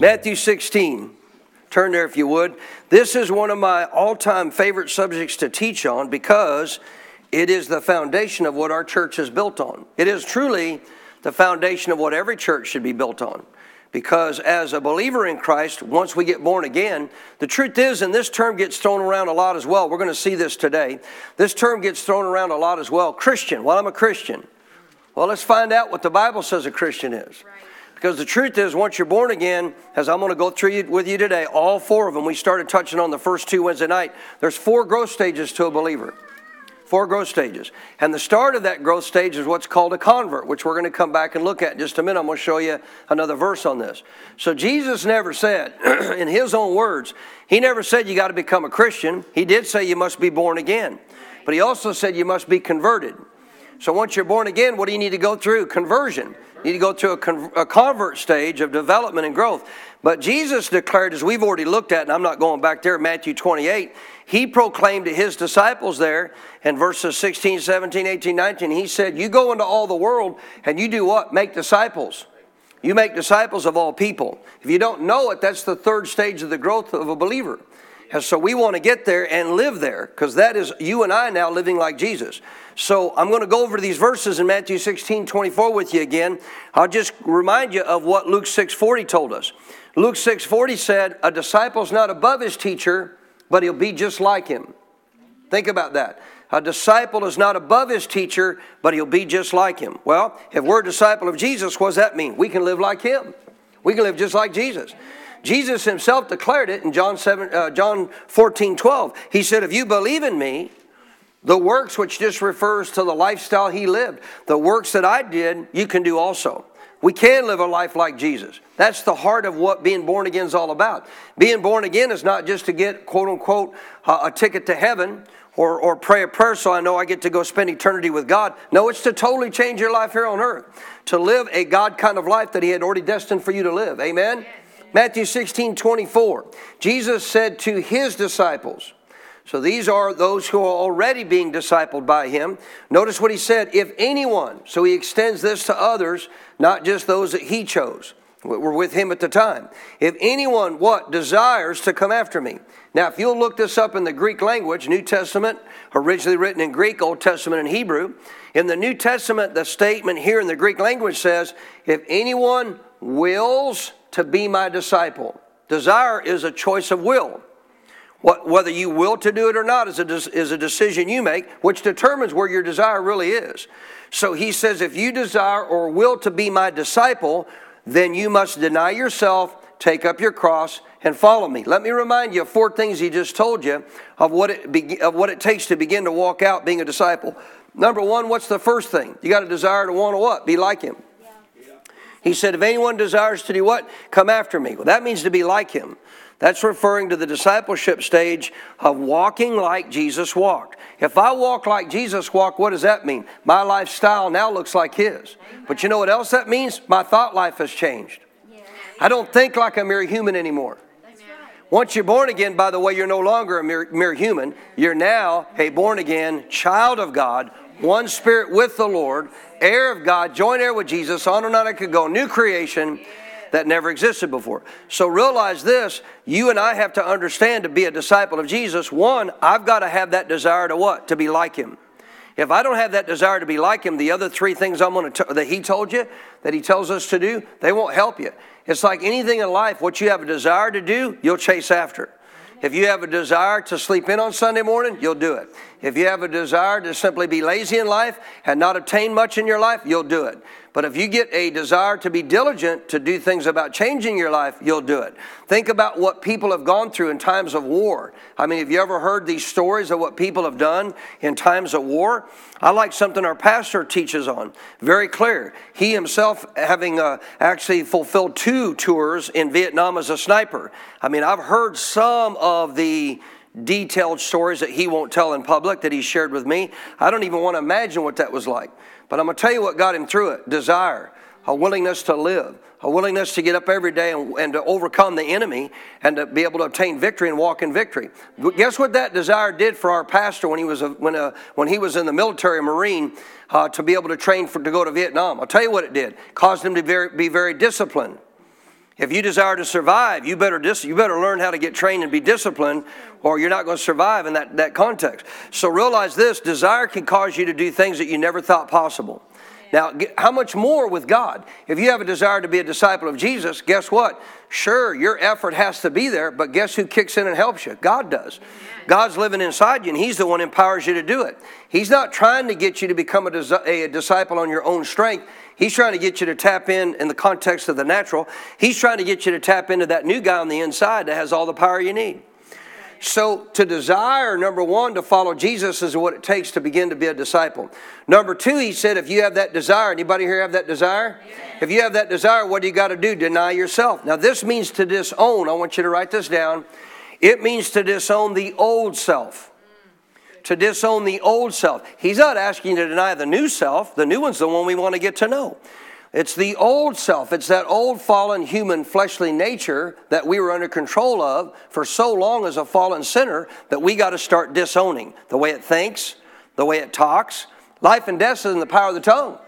Matthew 16. Turn there if you would. This is one of my all time favorite subjects to teach on because it is the foundation of what our church is built on. It is truly the foundation of what every church should be built on. Because as a believer in Christ, once we get born again, the truth is, and this term gets thrown around a lot as well. We're going to see this today. This term gets thrown around a lot as well. Christian. Well, I'm a Christian. Well, let's find out what the Bible says a Christian is. Right. Because the truth is, once you're born again, as I'm going to go through with you today, all four of them, we started touching on the first two Wednesday night. There's four growth stages to a believer. Four growth stages. And the start of that growth stage is what's called a convert, which we're going to come back and look at in just a minute. I'm going to show you another verse on this. So Jesus never said, in his own words, he never said you got to become a Christian. He did say you must be born again. But he also said you must be converted. So once you're born again, what do you need to go through? Conversion. You need to go through a, con- a, convert stage of development and growth. But Jesus declared, as we've already looked at, and I'm not going back there, Matthew 28, he proclaimed to his disciples there in verses 16, 17, 18, 19, he said, You go into all the world and you do what? Make disciples. You make disciples of all people. If you don't know it, that's the third stage of the growth of a believer. And so we want to get there and live there because that is you and I now living like Jesus. So I'm going to go over these verses in Matthew 16 24 with you again. I'll just remind you of what Luke 6 40 told us. Luke 6 40 said, A disciple's not above his teacher, but he'll be just like him. Think about that. A disciple is not above his teacher, but he'll be just like him. Well, if we're a disciple of Jesus, what does that mean? We can live like him. We can live just like Jesus. Jesus himself declared it in John, 7, uh, John 14 12. He said, If you believe in me, the works, which just refers to the lifestyle he lived, the works that I did, you can do also. We can live a life like Jesus. That's the heart of what being born again is all about. Being born again is not just to get, quote unquote, a ticket to heaven or, or pray a prayer so I know I get to go spend eternity with God. No, it's to totally change your life here on earth, to live a God kind of life that He had already destined for you to live. Amen? Matthew 16, 24. Jesus said to his disciples, so these are those who are already being discipled by him. Notice what he said if anyone, so he extends this to others, not just those that he chose, were with him at the time. If anyone, what, desires to come after me. Now, if you'll look this up in the Greek language, New Testament, originally written in Greek, Old Testament in Hebrew. In the New Testament, the statement here in the Greek language says, if anyone wills to be my disciple. Desire is a choice of will. What, whether you will to do it or not is a, is a decision you make, which determines where your desire really is. So he says, if you desire or will to be my disciple, then you must deny yourself, take up your cross, and follow me. Let me remind you of four things he just told you of what it, be, of what it takes to begin to walk out being a disciple. Number one, what's the first thing? You got a desire to want to what? Be like him. He said, If anyone desires to do what? Come after me. Well, that means to be like him. That's referring to the discipleship stage of walking like Jesus walked. If I walk like Jesus walked, what does that mean? My lifestyle now looks like his. But you know what else that means? My thought life has changed. I don't think like a mere human anymore. Once you're born again, by the way, you're no longer a mere, mere human. You're now a born again child of God, one spirit with the Lord, heir of God, joint heir with Jesus, on and on I could go, new creation that never existed before. So realize this, you and I have to understand to be a disciple of Jesus, one, I've got to have that desire to what? To be like him. If I don't have that desire to be like him, the other three things I'm going to that he told you that he tells us to do, they won't help you. It's like anything in life, what you have a desire to do, you'll chase after. If you have a desire to sleep in on Sunday morning, you'll do it. If you have a desire to simply be lazy in life and not attain much in your life, you'll do it. But if you get a desire to be diligent to do things about changing your life, you'll do it. Think about what people have gone through in times of war. I mean, have you ever heard these stories of what people have done in times of war? I like something our pastor teaches on. Very clear. He himself, having uh, actually fulfilled two tours in Vietnam as a sniper. I mean, I've heard some of the detailed stories that he won't tell in public that he shared with me. I don't even want to imagine what that was like. But I'm going to tell you what got him through it desire, a willingness to live, a willingness to get up every day and, and, to overcome the enemy and to be able to obtain victory and walk in victory. Guess what that desire did for our pastor when he was, a, when, a, when he was in the military Marine uh, to be able to train for, to go to Vietnam? I'll tell you what it did. Caused him to be very, be very disciplined. If you desire to survive, you better, dis- you better learn how to get trained and be disciplined, or you're not going to survive in that, that context. So realize this desire can cause you to do things that you never thought possible. Now, how much more with God? If you have a desire to be a disciple of Jesus, guess what? Sure, your effort has to be there, but guess who kicks in and helps you? God does. God's living inside you, and He's the one who empowers you to do it. He's not trying to get you to become a disciple on your own strength. He's trying to get you to tap in in the context of the natural. He's trying to get you to tap into that new guy on the inside that has all the power you need. So, to desire, number one, to follow Jesus is what it takes to begin to be a disciple. Number two, he said, if you have that desire, anybody here have that desire? If you have that desire, what do you got to do? Deny yourself. Now, this means to disown. I want you to write this down. It means to disown the old self to disown the old self. He's not asking you to deny the new self. The new one's the one we want to get to know. It's the old self. It's that old fallen human fleshly nature that we were under control of for so long as a fallen sinner that we got to start disowning. The way it thinks, the way it talks. Life and death is in the power of the tongue.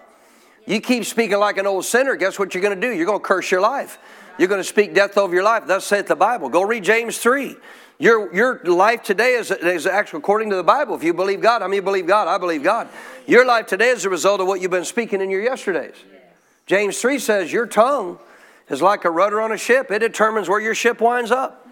You keep speaking like an old sinner, guess what you're going to do? You're going to curse your life. You're going to speak death over your life. Thus saith the Bible. Go read James 3. Your, your life today is, is actually according to the Bible. If you believe God, I mean, you believe God, I believe God. Your life today is a result of what you've been speaking in your yesterdays. James 3 says, Your tongue is like a rudder on a ship, it determines where your ship winds up.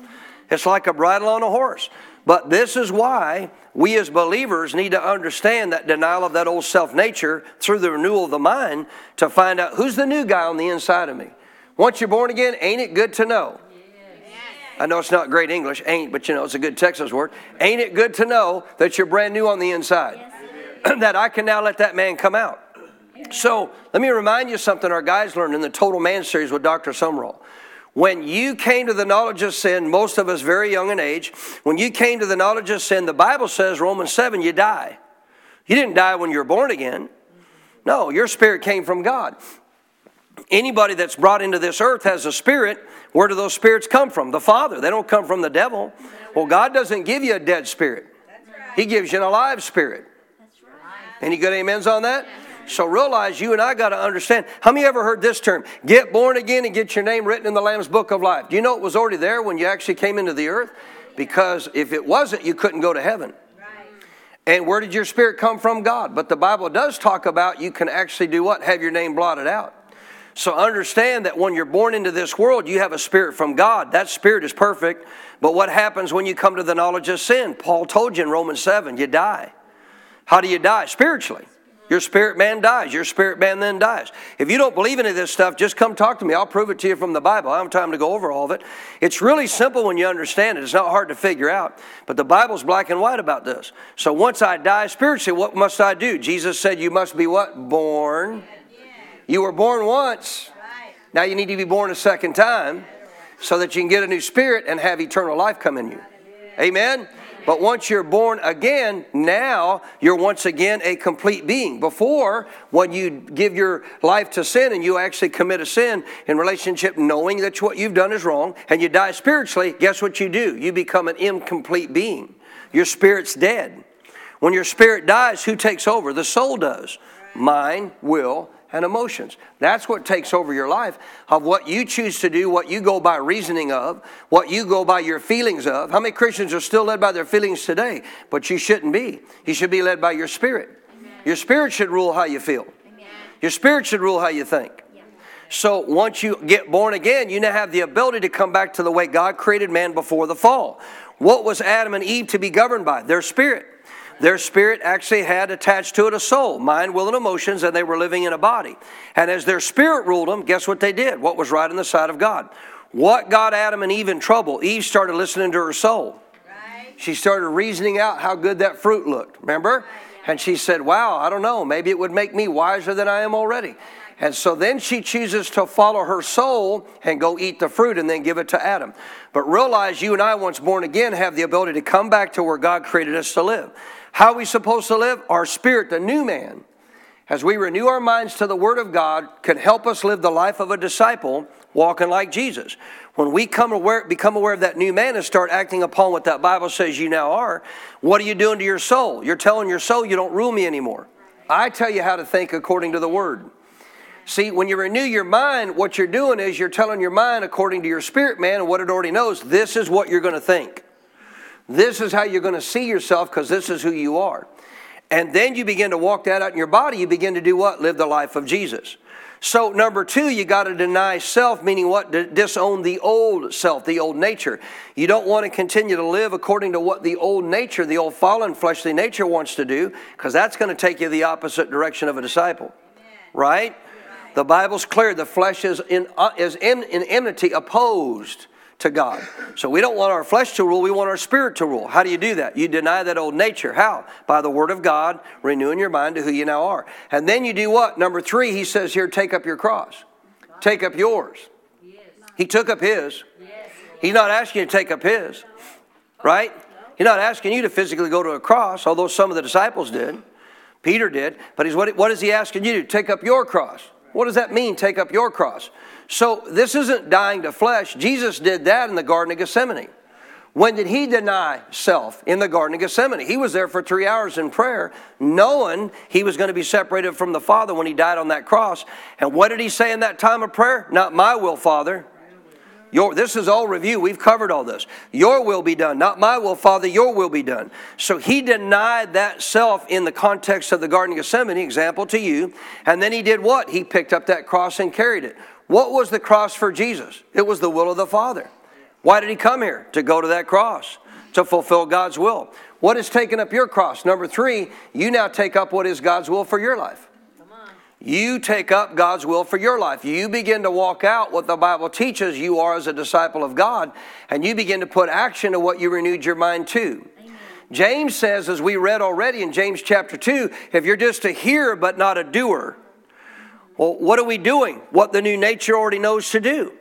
It's like a bridle on a horse. But this is why we as believers need to understand that denial of that old self nature through the renewal of the mind to find out who's the new guy on the inside of me. Once you're born again, ain't it good to know I know it's not great English, ain't, but you know, it's a good Texas word. Ain't it good to know that you're brand new on the inside? Yes. that I can now let that man come out. So let me remind you something our guys learned in the Total Man series with Dr. Sumrall. When you came to the knowledge of sin, most of us very young in age, when you came to the knowledge of sin, the Bible says, Romans 7, you die. You didn't die when you were born again. No, your spirit came from God. Anybody that's brought into this earth has a spirit where do those spirits come from? The Father. They don't come from the devil. Well, God doesn't give you a dead spirit, He gives you an alive spirit. Any good amens on that? So realize you and I got to understand. How many ever heard this term? Get born again and get your name written in the Lamb's book of life. Do you know it was already there when you actually came into the earth? Because if it wasn't, you couldn't go to heaven. And where did your spirit come from? God. But the Bible does talk about you can actually do what? Have your name blotted out. So understand that when you're born into this world, you have a spirit from God. That spirit is perfect. But what happens when you come to the knowledge of sin? Paul told you in Romans 7, you die. How do you die? Spiritually. Your spirit man dies. Your spirit man then dies. If you don't believe any of this stuff, just come talk to me. I'll prove it to you from the Bible. I don't have time to go over all of it. It's really simple when you understand it. It's not hard to figure out. But the Bible's black and white about this. So once I die spiritually, what must I do? Jesus said, You must be what? Born you were born once. Now you need to be born a second time so that you can get a new spirit and have eternal life come in you. Amen? But once you're born again, now you're once again a complete being. Before, when you give your life to sin and you actually commit a sin in relationship, knowing that what you've done is wrong, and you die spiritually, guess what you do? You become an incomplete being. Your spirit's dead. When your spirit dies, who takes over? The soul does. Mind, will, and emotions. That's what takes over your life of what you choose to do, what you go by reasoning of, what you go by your feelings of. How many Christians are still led by their feelings today? But you shouldn't be. You should be led by your spirit. Amen. Your spirit should rule how you feel. Amen. Your spirit should rule how you think. So once you get born again, you now have the ability to come back to the way God created man before the fall. What was Adam and Eve to be governed by? Their spirit. Their spirit actually had attached to it a soul, mind, will, and emotions, and they were living in a body. And as their spirit ruled them, guess what they did? What was right in the sight of God. What got Adam and Eve in trouble? Eve started listening to her soul. She started reasoning out how good that fruit looked, remember? And she said, Wow, I don't know, maybe it would make me wiser than I am already. And so then she chooses to follow her soul and go eat the fruit and then give it to Adam. But realize you and I, once born again, have the ability to come back to where God created us to live. How are we supposed to live? Our spirit, the new man, as we renew our minds to the Word of God, can help us live the life of a disciple walking like Jesus. When we come aware, become aware of that new man and start acting upon what that Bible says you now are, what are you doing to your soul? You're telling your soul you don't rule me anymore. I tell you how to think according to the Word. See, when you renew your mind, what you're doing is you're telling your mind, according to your spirit man and what it already knows, this is what you're going to think. This is how you're going to see yourself because this is who you are. And then you begin to walk that out in your body. You begin to do what? Live the life of Jesus. So, number two, you got to deny self, meaning what? Disown the old self, the old nature. You don't want to continue to live according to what the old nature, the old fallen fleshly nature wants to do, because that's going to take you the opposite direction of a disciple. Right? The Bible's clear. The flesh is in, uh, is in, in enmity, opposed to God. So we don't want our flesh to rule, we want our spirit to rule. How do you do that? You deny that old nature. How? By the word of God, renewing your mind to who you now are. And then you do what? Number three, he says here, take up your cross. Take up yours. He took up his. He's not asking you to take up his, right? He's not asking you to physically go to a cross, although some of the disciples did. Peter did. But he's, what, what is he asking you to? Take up your cross. What does that mean, take up your cross? So this isn't dying to flesh. Jesus did that in the Garden of Gethsemane. When did he deny self? In the Garden of Gethsemane. He was there for three hours in prayer, knowing he was going to be separated from the Father when he died on that cross. And what did he say in that time of prayer? Not my will, Father, your, this is all review. We've covered all this. Your will be done, not my will, Father, your will be done. So he denied that self in the context of the Garden of Gethsemane, example to you. And then he did what? He picked up that cross and carried it. What was the cross for Jesus? It was the will of the Father. Why did he come here? To go to that cross, to fulfill God's will. What is taking up your cross? Number three, you now take up what is God's will for your life. You take up God's will for your life. You begin to walk out what the Bible teaches you are as a disciple of God, and you begin to put action to what you renewed your mind to. James says, as we read already in James chapter 2, if you're just a hearer but not a doer, well, what are we doing? What the new nature already knows to do.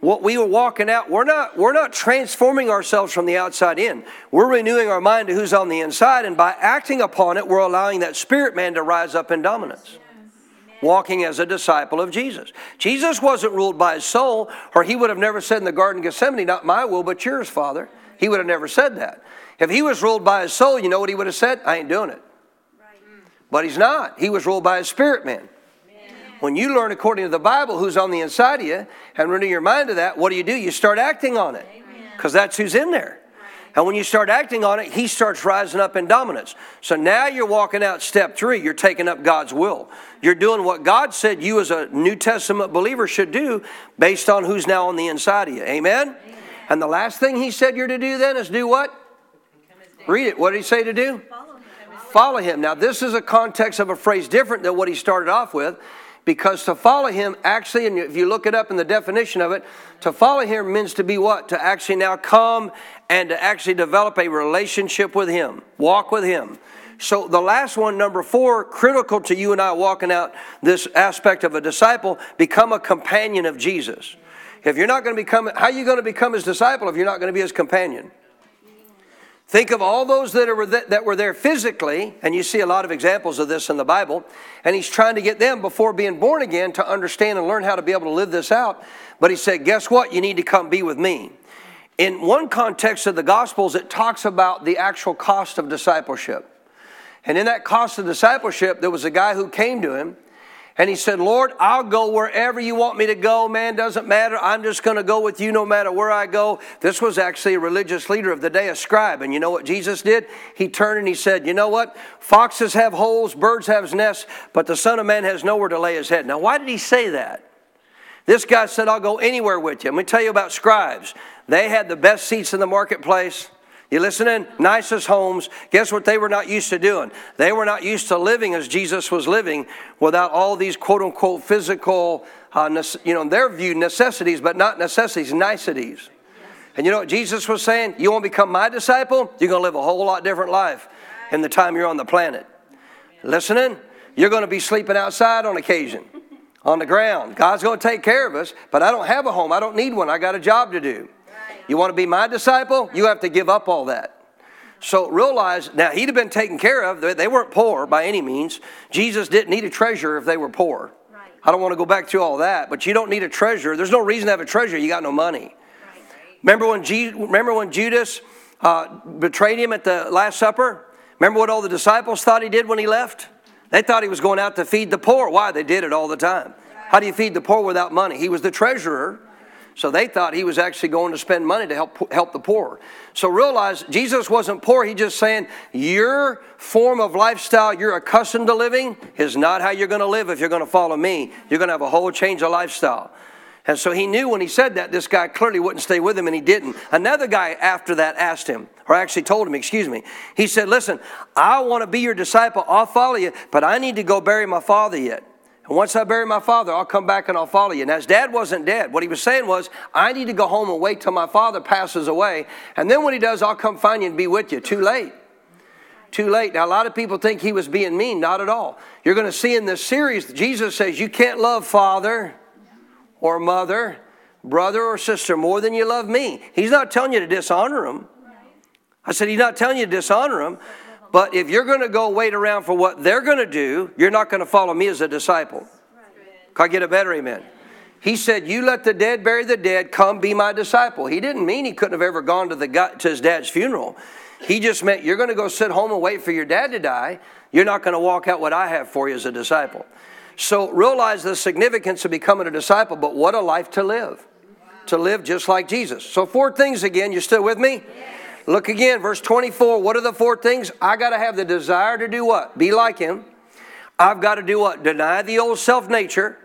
What we were walking out, we're not, we're not transforming ourselves from the outside in. We're renewing our mind to who's on the inside, and by acting upon it, we're allowing that spirit man to rise up in dominance walking as a disciple of Jesus. Jesus wasn't ruled by his soul, or he would have never said in the Garden of Gethsemane, Not my will, but yours, Father. He would have never said that. If he was ruled by his soul, you know what he would have said? I ain't doing it. But he's not. He was ruled by his spirit man. When you learn according to the Bible who's on the inside of you and renew your mind to that, what do you do? You start acting on it because that's who's in there. And when you start acting on it, he starts rising up in dominance. So now you're walking out step three. You're taking up God's will. You're doing what God said you, as a New Testament believer, should do based on who's now on the inside of you. Amen? Amen. And the last thing he said you're to do then is do what? Read it. What did he say to do? Follow him. Follow him. Now, this is a context of a phrase different than what he started off with because to follow him actually and if you look it up in the definition of it to follow him means to be what? To actually now come and to actually develop a relationship with him walk with him. So the last one number four critical to you and i walking out this aspect of a disciple become a companion of jesus. If you're not going to become how are you going to become his disciple if you're not going to be his companion Think of all those that, are, that were there physically, and you see a lot of examples of this in the Bible, and he's trying to get them before being born again to understand and learn how to be able to live this out. But he said, Guess what? You need to come be with me. In one context of the Gospels, it talks about the actual cost of discipleship. And in that cost of discipleship, there was a guy who came to him and he said, Lord, I'll go wherever you want me to go. Man, doesn't matter. I'm just going to go with you no matter where I go. This was actually a religious leader of the day, a scribe. And you know what Jesus did? He turned and he said, You know what? Foxes have holes, birds have nests, but the Son of Man has nowhere to lay his head. Now, why did he say that? This guy said, I'll go anywhere with you. Let me tell you about scribes. They had the best seats in the marketplace. You listening? Nicest homes. Guess what they were not used to doing? They were not used to living as Jesus was living without all these quote unquote physical, uh, you know, their view necessities, but not necessities, niceties. And you know what Jesus was saying? You want to become my disciple? You're going to live a whole lot different life in the time you're on the planet. Listening? You're going to be sleeping outside on occasion, on the ground. God's going to take care of us, but I don't have a home. I don't need one. I got a job to do. You want to be my disciple? You have to give up all that. So realize now he'd have been taken care of. They weren't poor by any means. Jesus didn't need a treasure if they were poor. Right. I don't want to go back to all that, but you don't need a treasure. There's no reason to have a treasure. You got no money. Right. Remember when Je- remember when Judas uh, betrayed him at the Last Supper? Remember what all the disciples thought he did when he left? They thought he was going out to feed the poor. Why? They did it all the time. How do you feed the poor without money? He was the treasurer. So they thought he was actually going to spend money to help help the poor. So realize Jesus wasn't poor. He's just saying your form of lifestyle you're accustomed to living is not how you're going to live if you're going to follow me. You're going to have a whole change of lifestyle. And so he knew when he said that, this guy clearly wouldn't stay with him, and he didn't. Another guy after that asked him, or actually told him, excuse me. He said, Listen, I want to be your disciple. I'll follow you, but I need to go bury my father yet. And once I bury my father, I'll come back and I'll follow you. Now, his dad wasn't dead. What he was saying was, I need to go home and wait till my father passes away. And then when he does, I'll come find you and be with you. Too late. Too late. Now, a lot of people think he was being mean. Not at all. You're going to see in this series, Jesus says, You can't love father or mother, brother or sister more than you love me. He's not telling you to dishonor him. I said, He's not telling you to dishonor them. But if you're going to go wait around for what they're going to do, you're not going to follow me as a disciple. Can I get a better amen? He said, You let the dead bury the dead, come be my disciple. He didn't mean he couldn't have ever gone to, the, to his dad's funeral. He just meant you're going to go sit home and wait for your dad to die. You're not going to walk out what I have for you as a disciple. So realize the significance of becoming a disciple, but what a life to live. To live just like Jesus. So, four things again. You still with me? Look again, verse 24. What are the four things? I got to have the desire to do what? Be like him. I've got to do what? Deny the old self nature.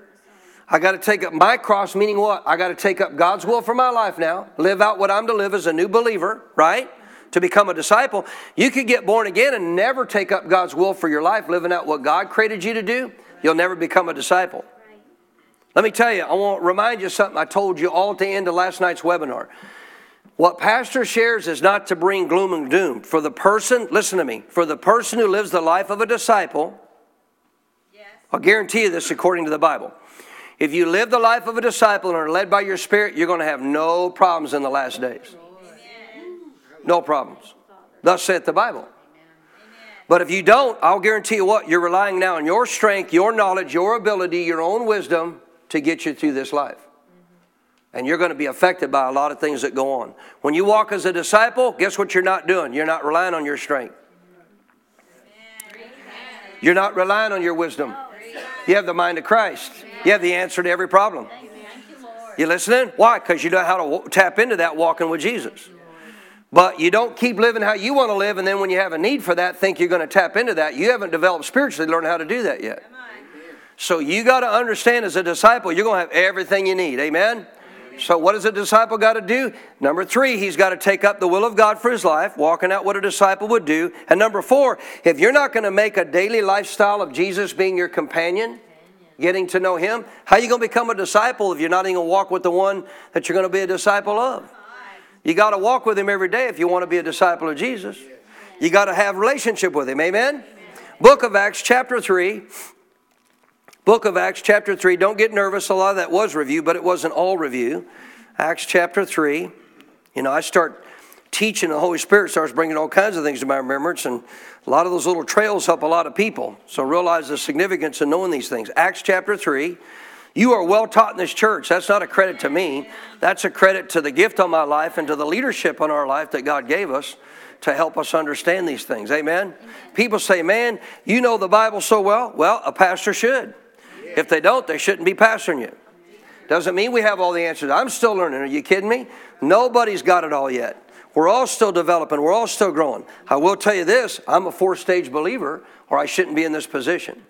I got to take up my cross, meaning what? I got to take up God's will for my life now. Live out what I'm to live as a new believer, right? To become a disciple. You could get born again and never take up God's will for your life, living out what God created you to do. You'll never become a disciple. Let me tell you, I want to remind you something I told you all at the end of last night's webinar. What Pastor shares is not to bring gloom and doom. For the person, listen to me, for the person who lives the life of a disciple, yes. I'll guarantee you this according to the Bible. If you live the life of a disciple and are led by your spirit, you're going to have no problems in the last days. No problems. Thus saith the Bible. But if you don't, I'll guarantee you what, you're relying now on your strength, your knowledge, your ability, your own wisdom to get you through this life. And you're going to be affected by a lot of things that go on. When you walk as a disciple, guess what you're not doing? You're not relying on your strength. You're not relying on your wisdom. You have the mind of Christ. You have the answer to every problem. You listening? Why? Because you know how to tap into that walking with Jesus. But you don't keep living how you want to live, and then when you have a need for that, think you're going to tap into that. You haven't developed spiritually, learn how to do that yet. So you got to understand as a disciple, you're going to have everything you need. Amen? So, what does a disciple got to do? Number three, he's got to take up the will of God for his life, walking out what a disciple would do. And number four, if you're not going to make a daily lifestyle of Jesus being your companion, getting to know him, how are you going to become a disciple if you're not even going to walk with the one that you're going to be a disciple of? You got to walk with him every day if you want to be a disciple of Jesus. You got to have relationship with him. Amen? Book of Acts, chapter 3. Book of Acts, chapter 3. Don't get nervous. A lot of that was review, but it wasn't all review. Acts chapter 3. You know, I start teaching, the Holy Spirit starts bringing all kinds of things to my remembrance, and a lot of those little trails help a lot of people. So realize the significance of knowing these things. Acts chapter 3. You are well taught in this church. That's not a credit to me. That's a credit to the gift on my life and to the leadership on our life that God gave us to help us understand these things. Amen? People say, Man, you know the Bible so well. Well, a pastor should. If they don't, they shouldn't be pastoring you. Doesn't mean we have all the answers. I'm still learning. Are you kidding me? Nobody's got it all yet. We're all still developing. We're all still growing. I will tell you this I'm a four stage believer, or I shouldn't be in this position.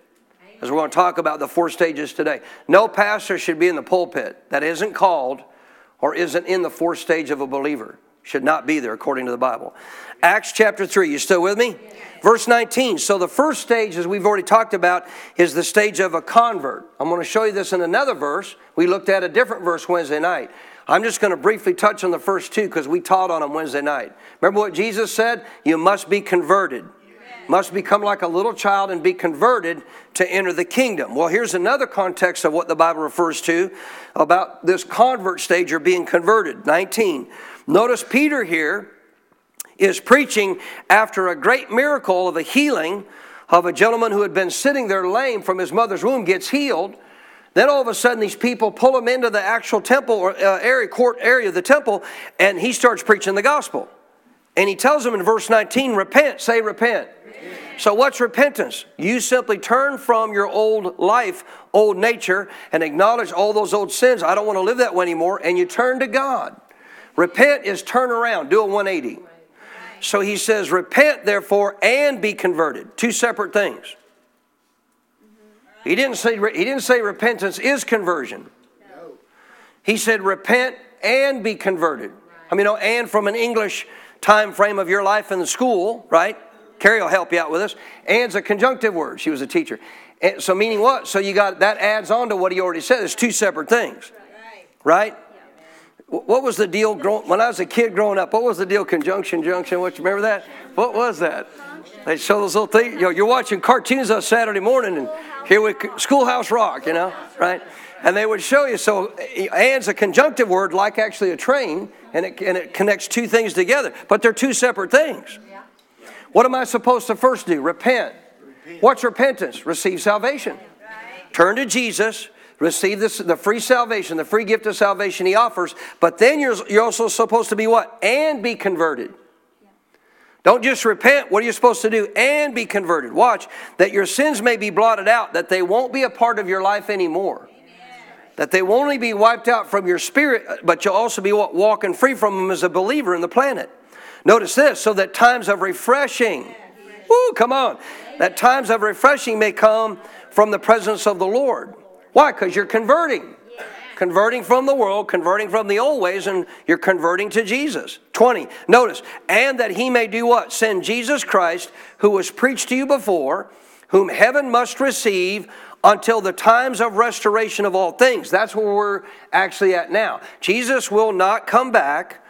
As we're going to talk about the four stages today. No pastor should be in the pulpit that isn't called or isn't in the fourth stage of a believer. Should not be there according to the Bible. Acts chapter 3, you still with me? Verse 19. So the first stage, as we've already talked about, is the stage of a convert. I'm going to show you this in another verse. We looked at a different verse Wednesday night. I'm just going to briefly touch on the first two because we taught on them Wednesday night. Remember what Jesus said? You must be converted. Must become like a little child and be converted to enter the kingdom. Well, here's another context of what the Bible refers to about this convert stage or being converted. 19. Notice Peter here is preaching after a great miracle of a healing of a gentleman who had been sitting there lame from his mother's womb gets healed. Then all of a sudden, these people pull him into the actual temple or uh, area, court area of the temple, and he starts preaching the gospel. And he tells them in verse 19, repent, say repent. repent. So, what's repentance? You simply turn from your old life, old nature, and acknowledge all those old sins. I don't want to live that way anymore, and you turn to God. Repent is turn around, do a 180. So he says, Repent therefore and be converted. Two separate things. He didn't say, he didn't say repentance is conversion. He said, Repent and be converted. I mean, oh, and from an English time frame of your life in the school, right? Carrie will help you out with this. And's a conjunctive word. She was a teacher. And so meaning what? So you got that adds on to what he already said. It's two separate things. Right? What was the deal when I was a kid growing up? What was the deal? Conjunction, junction. What you remember that? What was that? They show those little things. You know, you're watching cartoons on Saturday morning, and here we Schoolhouse Rock. You know, right? And they would show you. So, eh, and's a conjunctive word, like actually a train, and it and it connects two things together. But they're two separate things. What am I supposed to first do? Repent. What's repentance? Receive salvation. Turn to Jesus receive this, the free salvation, the free gift of salvation he offers, but then you're, you're also supposed to be what? And be converted. Don't just repent. What are you supposed to do? And be converted. Watch, that your sins may be blotted out, that they won't be a part of your life anymore. That they won't only be wiped out from your spirit, but you'll also be what, walking free from them as a believer in the planet. Notice this so that times of refreshing, woo, come on, that times of refreshing may come from the presence of the Lord. Why? Because you're converting. Converting from the world, converting from the old ways, and you're converting to Jesus. 20. Notice, and that he may do what? Send Jesus Christ, who was preached to you before, whom heaven must receive until the times of restoration of all things. That's where we're actually at now. Jesus will not come back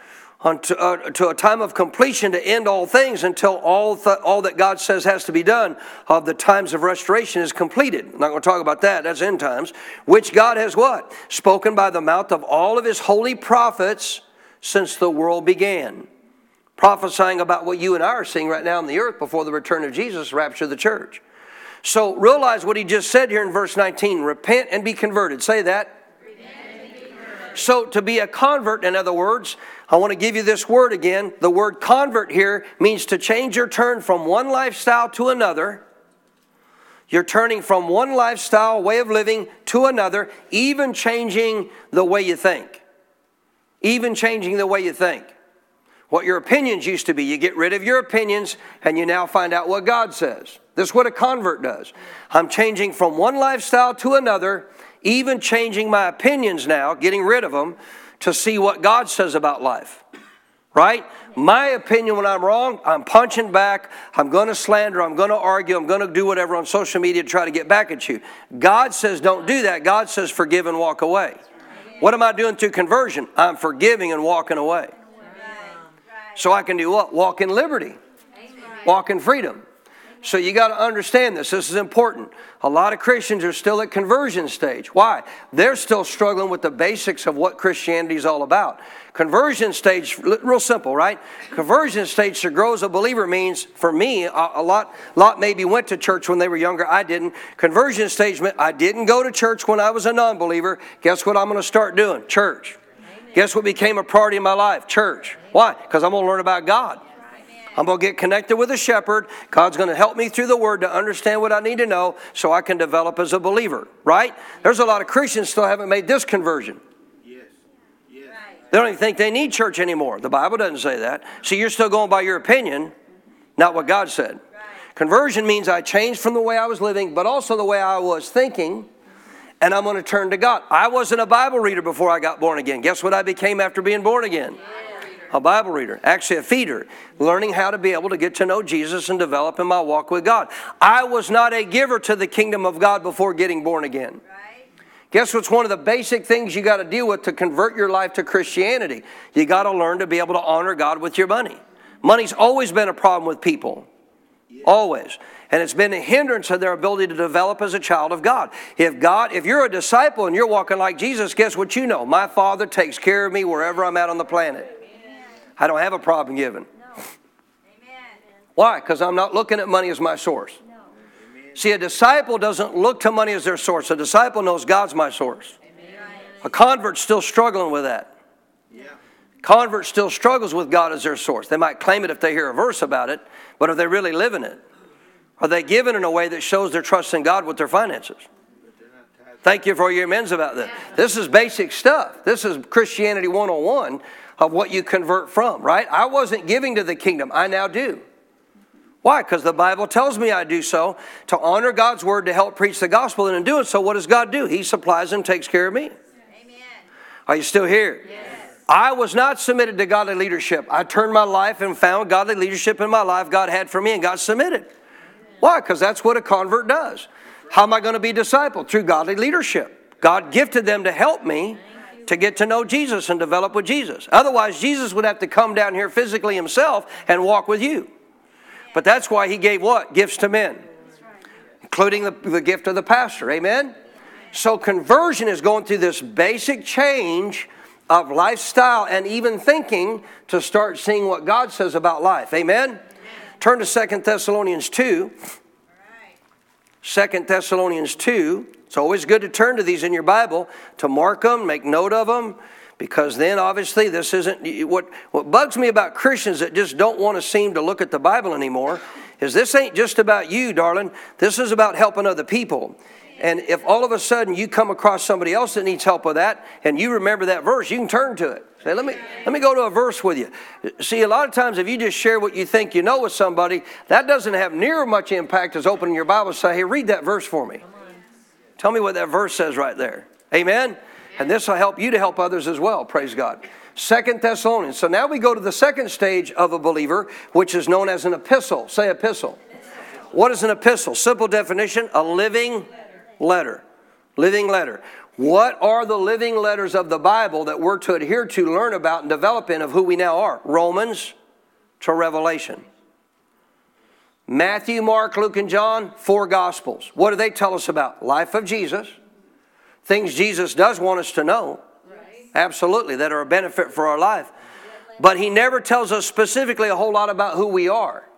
unto, uh, to a time of completion to end all things until all, th- all that God says has to be done of the times of restoration is completed. I'm not going to talk about that, that's end times. Which God has what? Spoken by the mouth of all of his holy prophets since the world began. Prophesying about what you and I are seeing right now on the earth before the return of Jesus, rapture of the church. So realize what he just said here in verse 19 repent and be converted. Say that. So, to be a convert, in other words, I want to give you this word again. The word convert here means to change your turn from one lifestyle to another. You're turning from one lifestyle, way of living, to another, even changing the way you think. Even changing the way you think. What your opinions used to be, you get rid of your opinions and you now find out what God says. This is what a convert does. I'm changing from one lifestyle to another, even changing my opinions now, getting rid of them to see what God says about life. Right? My opinion when I'm wrong, I'm punching back. I'm going to slander. I'm going to argue. I'm going to do whatever on social media to try to get back at you. God says don't do that. God says forgive and walk away. What am I doing through conversion? I'm forgiving and walking away. So I can do what? Walk in liberty, walk in freedom. So you got to understand this. This is important. A lot of Christians are still at conversion stage. Why? They're still struggling with the basics of what Christianity is all about. Conversion stage, real simple, right? Conversion stage to grow as a believer means, for me, a, lot, lot maybe went to church when they were younger. I didn't. Conversion stage meant I didn't go to church when I was a non-believer. Guess what I'm going to start doing? Church. Guess what became a priority in my life? Church. Why? Because I'm going to learn about God. I'm going to get connected with a shepherd. God's going to help me through the word to understand what I need to know so I can develop as a believer, right? There's a lot of Christians still haven't made this conversion. Yes. Yes. They don't even think they need church anymore. The Bible doesn't say that. So you're still going by your opinion, not what God said. Conversion means I changed from the way I was living, but also the way I was thinking, and I'm going to turn to God. I wasn't a Bible reader before I got born again. Guess what I became after being born again? A Bible reader, actually a feeder, learning how to be able to get to know Jesus and develop in my walk with God. I was not a giver to the kingdom of God before getting born again. Guess what's one of the basic things you got to deal with to convert your life to Christianity? You got to learn to be able to honor God with your money. Money's always been a problem with people. Always. And it's been a hindrance of their ability to develop as a child of God. If God, if you're a disciple and you're walking like Jesus, guess what you know? My Father takes care of me wherever I'm at on the planet. I don't have a problem giving. Why? Because I'm not looking at money as my source. See, a disciple doesn't look to money as their source. A disciple knows God's my source. A convert's still struggling with that. Yeah. Convert still struggles with God as their source. They might claim it if they hear a verse about it, but are they really living it? Are they giving in a way that shows their trust in God with their finances? Thank you for your amens about that. This is basic stuff. This is Christianity 101 of what you convert from, right? I wasn't giving to the kingdom, I now do. Why? Because the Bible tells me I do so to honor God's word to help preach the gospel. And in doing so, what does God do? He supplies and takes care of me. Amen. Are you still here? Yes. I was not submitted to godly leadership. I turned my life and found godly leadership in my life God had for me and got submitted. Why? Because that's what a convert does. How am I going to be discipled? Through godly leadership. God gifted them to help me to get to know Jesus and develop with Jesus. Otherwise, Jesus would have to come down here physically himself and walk with you. But that's why he gave what? Gifts to men, including the, the gift of the pastor. Amen? So conversion is going through this basic change of lifestyle and even thinking to start seeing what God says about life. Amen? Amen. Turn to Second Thessalonians 2. Second Thessalonians 2. It's always good to turn to these in your Bible to mark them, make note of them, because then obviously this isn't what what bugs me about Christians that just don't want to seem to look at the Bible anymore is this ain't just about you, darling. This is about helping other people. And if all of a sudden you come across somebody else that needs help with that and you remember that verse, you can turn to it. Say, let me let me go to a verse with you. See, a lot of times if you just share what you think you know with somebody, that doesn't have near much impact as opening your Bible and say, hey, read that verse for me. Tell me what that verse says right there. Amen. And this will help you to help others as well. Praise God. Second Thessalonians. So now we go to the second stage of a believer, which is known as an epistle. Say epistle. What is an epistle? Simple definition a living letter. Living letter. What are the living letters of the Bible that we're to adhere to, learn about, and develop in of who we now are? Romans to Revelation. Matthew, Mark, Luke, and John, four Gospels. What do they tell us about? Life of Jesus things Jesus does want us to know, absolutely, that are a benefit for our life. But He never tells us specifically a whole lot about who we are.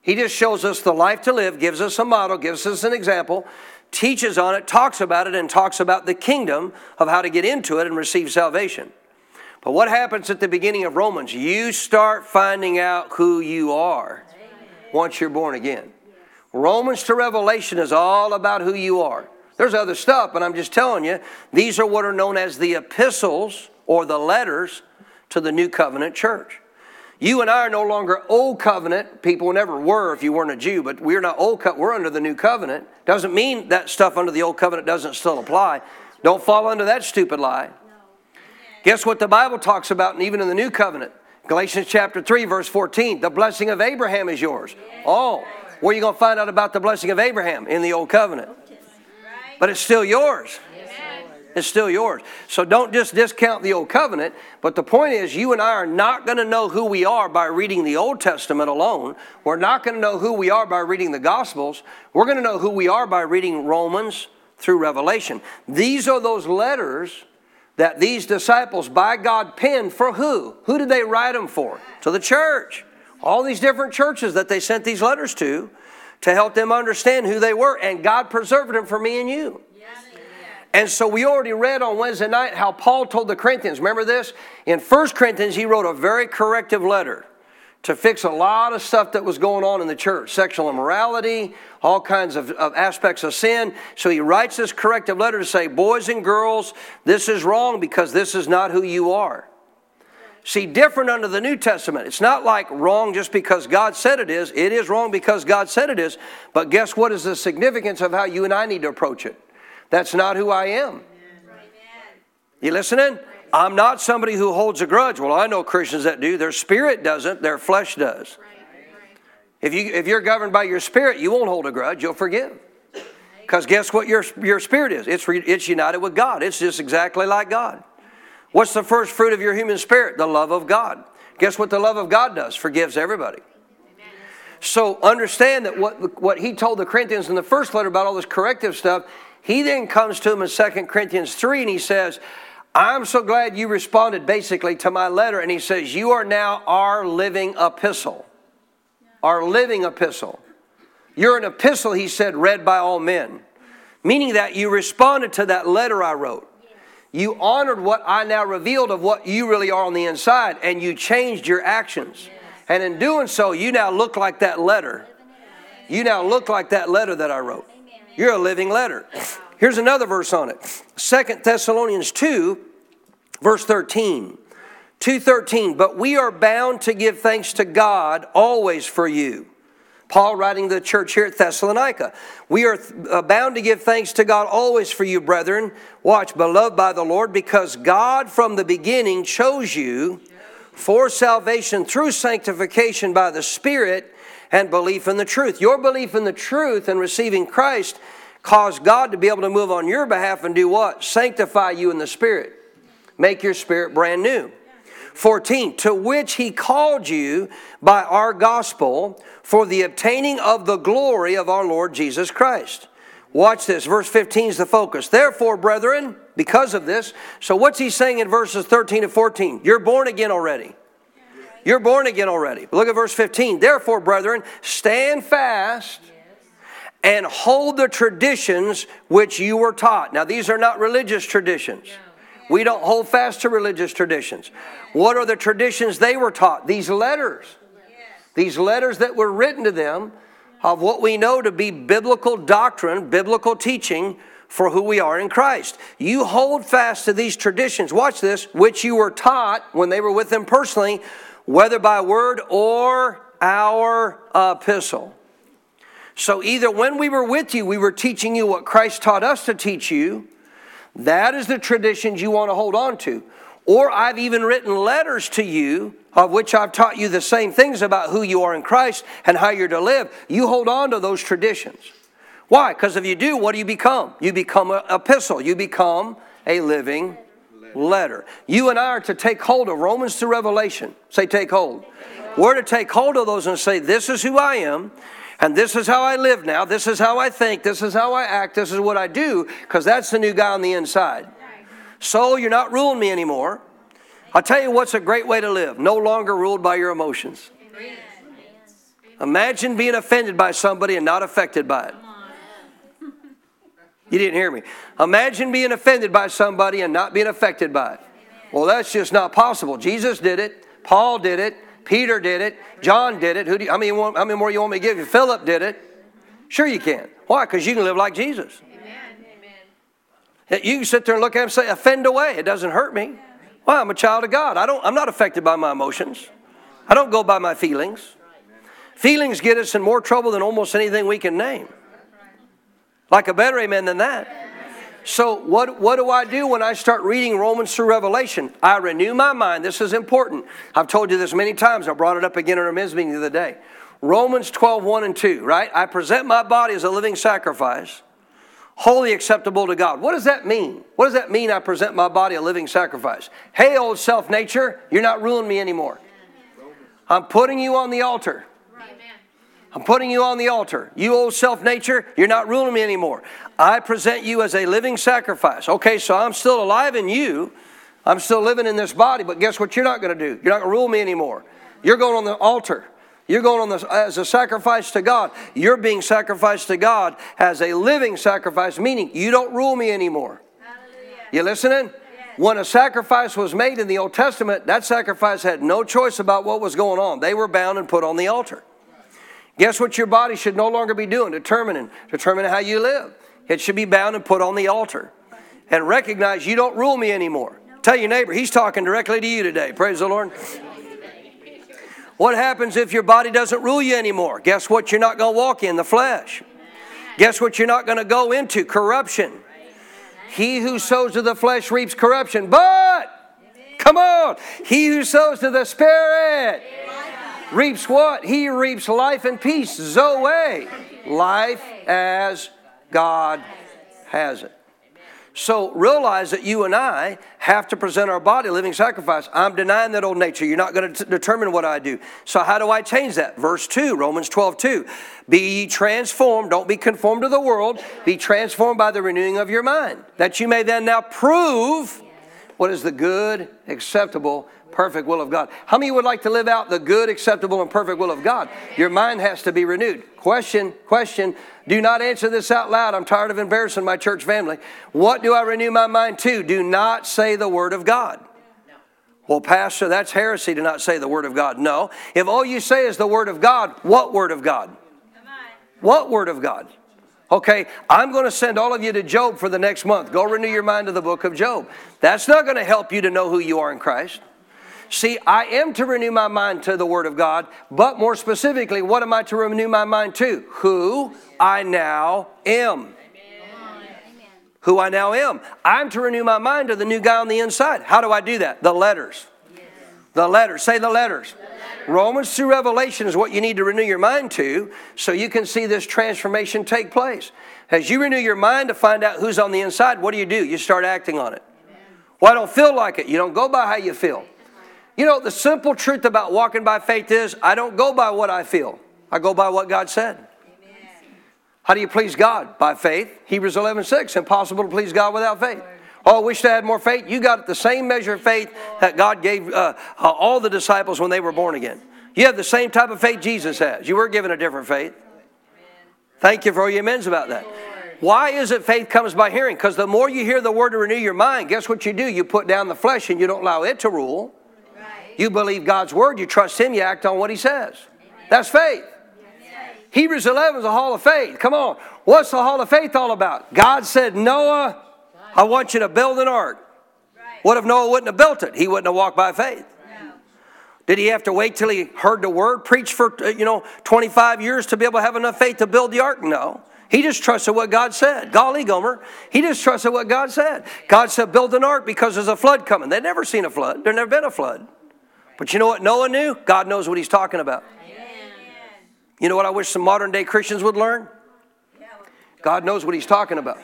He just shows us the life to live, gives us a model, gives us an example, teaches on it, talks about it, and talks about the kingdom of how to get into it and receive salvation. But what happens at the beginning of Romans? You start finding out who you are once you're born again. Romans to Revelation is all about who you are. There's other stuff, but I'm just telling you, these are what are known as the epistles or the letters to the new covenant church. You and I are no longer old covenant people, never were if you weren't a Jew, but we're not old we're under the new covenant. Doesn't mean that stuff under the old covenant doesn't still apply. Don't fall under that stupid lie. Guess what the Bible talks about, and even in the new covenant? Galatians chapter 3, verse 14. The blessing of Abraham is yours. Oh, where are you going to find out about the blessing of Abraham? In the old covenant but it's still yours. It's still yours. So don't just discount the old covenant. But the point is, you and I are not going to know who we are by reading the Old Testament alone. We're not going to know who we are by reading the Gospels. We're going to know who we are by reading Romans through Revelation. These are those letters that these disciples by God penned for who? Who did they write them for? To the church. All these different churches that they sent these letters to to help them understand who they were, and God preserved them for me and you. And so we already read on Wednesday night how Paul told the Corinthians. Remember this? In 1 Corinthians, he wrote a very corrective letter to fix a lot of stuff that was going on in the church sexual immorality, all kinds of, of, aspects of sin. So he writes this corrective letter to say, Boys and girls, this is wrong because this is not who you are. See, different under the New Testament. It's not like wrong just because God said it is. It is wrong because God said it is. But guess what is the significance of how you and I need to approach it? That's not who I am. You listening? I'm not somebody who holds a grudge. Well, I know Christians that do. Their spirit doesn't, their flesh does. If, you, if you're governed by your spirit, you won't hold a grudge, you'll forgive. Because guess what your, your spirit is? It's, re, it's united with God, it's just exactly like God. What's the first fruit of your human spirit? The love of God. Guess what the love of God does? Forgives everybody. So understand that what, what he told the Corinthians in the first letter about all this corrective stuff, he then comes to them in 2 Corinthians 3 and he says, I'm so glad you responded basically to my letter. And he says, You are now our living epistle. Our living epistle. You're an epistle, he said, read by all men. Meaning that you responded to that letter I wrote. You honored what I now revealed of what you really are on the inside, and you changed your actions. And in doing so, you now look like that letter. You now look like that letter that I wrote. You're a living letter. Here's another verse on it. Second Thessalonians 2, verse 13. 2:13 But we are bound to give thanks to God always for you Paul writing to the church here at Thessalonica. We are uh, bound to give thanks to God always for you, brethren. Watch, beloved by the Lord, because God from the beginning chose you for salvation through sanctification by the Spirit and belief in the truth. Your belief in the truth and receiving Christ caused God to be able to move on your behalf and do what? Sanctify you in the Spirit, make your spirit brand new. 14, to which he called you by our gospel for the obtaining of the glory of our Lord Jesus Christ. Watch this. Verse 15 is the focus. Therefore, brethren, because of this, so what's he saying in verses 13 and 14? You're born again already. You're born again already. Look at verse 15. Therefore, brethren, stand fast and hold the traditions which you were taught. Now, these are not religious traditions. We don't hold fast to religious traditions. What are the traditions they were taught? These letters. These letters that were written to them of what we know to be biblical doctrine, biblical teaching for who we are in Christ. You hold fast to these traditions, watch this, which you were taught when they were with them personally, whether by word or our epistle. So either when we were with you, we were teaching you what Christ taught us to teach you, that is the traditions you want to hold on to. Or I've even written letters to you of which I've taught you the same things about who you are in Christ and how you're to live. You hold on to those traditions. Why? Because if you do, what do you become? You become an epistle. You become a living letter. You and I are to take hold of Romans to Revelation. Say, take hold. We're to take hold of those and say, This is who I am. And this is how I live now. This is how I think. This is how I act. This is what I do, because that's the new guy on the inside. So you're not ruling me anymore. I'll tell you what's a great way to live no longer ruled by your emotions. Imagine being offended by somebody and not affected by it. You didn't hear me. Imagine being offended by somebody and not being affected by it. Well, that's just not possible. Jesus did it, Paul did it, Peter did it. John did it. Who do you, how, many want, how many more you want me to give you? Philip did it. Sure you can. Why? Because you can live like Jesus. Amen. You can sit there and look at him and say, offend away. It doesn't hurt me. Why? I'm a child of God. I don't, I'm not affected by my emotions. I don't go by my feelings. Feelings get us in more trouble than almost anything we can name. Like a better amen than that. So, what, what do I do when I start reading Romans through Revelation? I renew my mind. This is important. I've told you this many times. I brought it up again in our men's meeting the other day. Romans 12, 1 and 2, right? I present my body as a living sacrifice, wholly acceptable to God. What does that mean? What does that mean, I present my body a living sacrifice? Hey, old self nature, you're not ruling me anymore. I'm putting you on the altar. I'm putting you on the altar. You old self nature, you're not ruling me anymore. I present you as a living sacrifice. Okay, so I'm still alive in you. I'm still living in this body, but guess what you're not going to do? You're not going to rule me anymore. You're going on the altar. You're going on the, as a sacrifice to God. You're being sacrificed to God as a living sacrifice, meaning you don't rule me anymore. Hallelujah. You listening? When a sacrifice was made in the Old Testament, that sacrifice had no choice about what was going on. They were bound and put on the altar. Guess what your body should no longer be doing? Determining, determining how you live. It should be bound and put on the altar. And recognize you don't rule me anymore. Tell your neighbor, he's talking directly to you today. Praise the Lord. What happens if your body doesn't rule you anymore? Guess what? You're not going to walk in the flesh. Guess what? You're not going to go into corruption. He who sows to the flesh reaps corruption. But Come on. He who sows to the Spirit reaps what? He reaps life and peace. Zoe. Life as God has it. So realize that you and I have to present our body living sacrifice. I'm denying that old nature. You're not going to determine what I do. So how do I change that? Verse 2, Romans 12, 2. Be ye transformed, don't be conformed to the world, be transformed by the renewing of your mind, that you may then now prove what is the good, acceptable, perfect will of God. How many would like to live out the good, acceptable, and perfect will of God? Your mind has to be renewed. Question, question. Do not answer this out loud. I'm tired of embarrassing my church family. What do I renew my mind to? Do not say the word of God. Well, Pastor, that's heresy to not say the Word of God. No. If all you say is the Word of God, what Word of God? What Word of God? Okay, I'm going to send all of you to Job for the next month. Go renew your mind to the book of Job. That's not going to help you to know who you are in Christ. See, I am to renew my mind to the Word of God, but more specifically, what am I to renew my mind to? Who I now am. Who I now am. I'm to renew my mind to the new guy on the inside. How do I do that? The letters. The letters. Say the letters. Romans through Revelation is what you need to renew your mind to so you can see this transformation take place. As you renew your mind to find out who's on the inside, what do you do? You start acting on it. Well, I don't feel like it. You don't go by how you feel. You know, the simple truth about walking by faith is I don't go by what I feel, I go by what God said. How do you please God? By faith. Hebrews 11 6, impossible to please God without faith. Oh, I wish I had more faith. You got the same measure of faith that God gave uh, uh, all the disciples when they were born again. You have the same type of faith Jesus has. You were given a different faith. Thank you for all your amens about that. Why is it faith comes by hearing? Because the more you hear the word to renew your mind, guess what you do? You put down the flesh and you don't allow it to rule. You believe God's word, you trust Him, you act on what He says. That's faith. Hebrews 11 is a hall of faith. Come on. What's the hall of faith all about? God said, Noah, I want you to build an ark. What if Noah wouldn't have built it? He wouldn't have walked by faith. Did he have to wait till he heard the word preached for, uh, you know, 25 years to be able to have enough faith to build the ark? No. He just trusted what God said. Golly, Gomer. He just trusted what God said. God said, build an ark because there's a flood coming. They'd never seen a flood. There'd never been a flood. But you know what Noah knew? God knows what he's talking about. You know what I wish some modern day Christians would learn? God knows what he's talking about.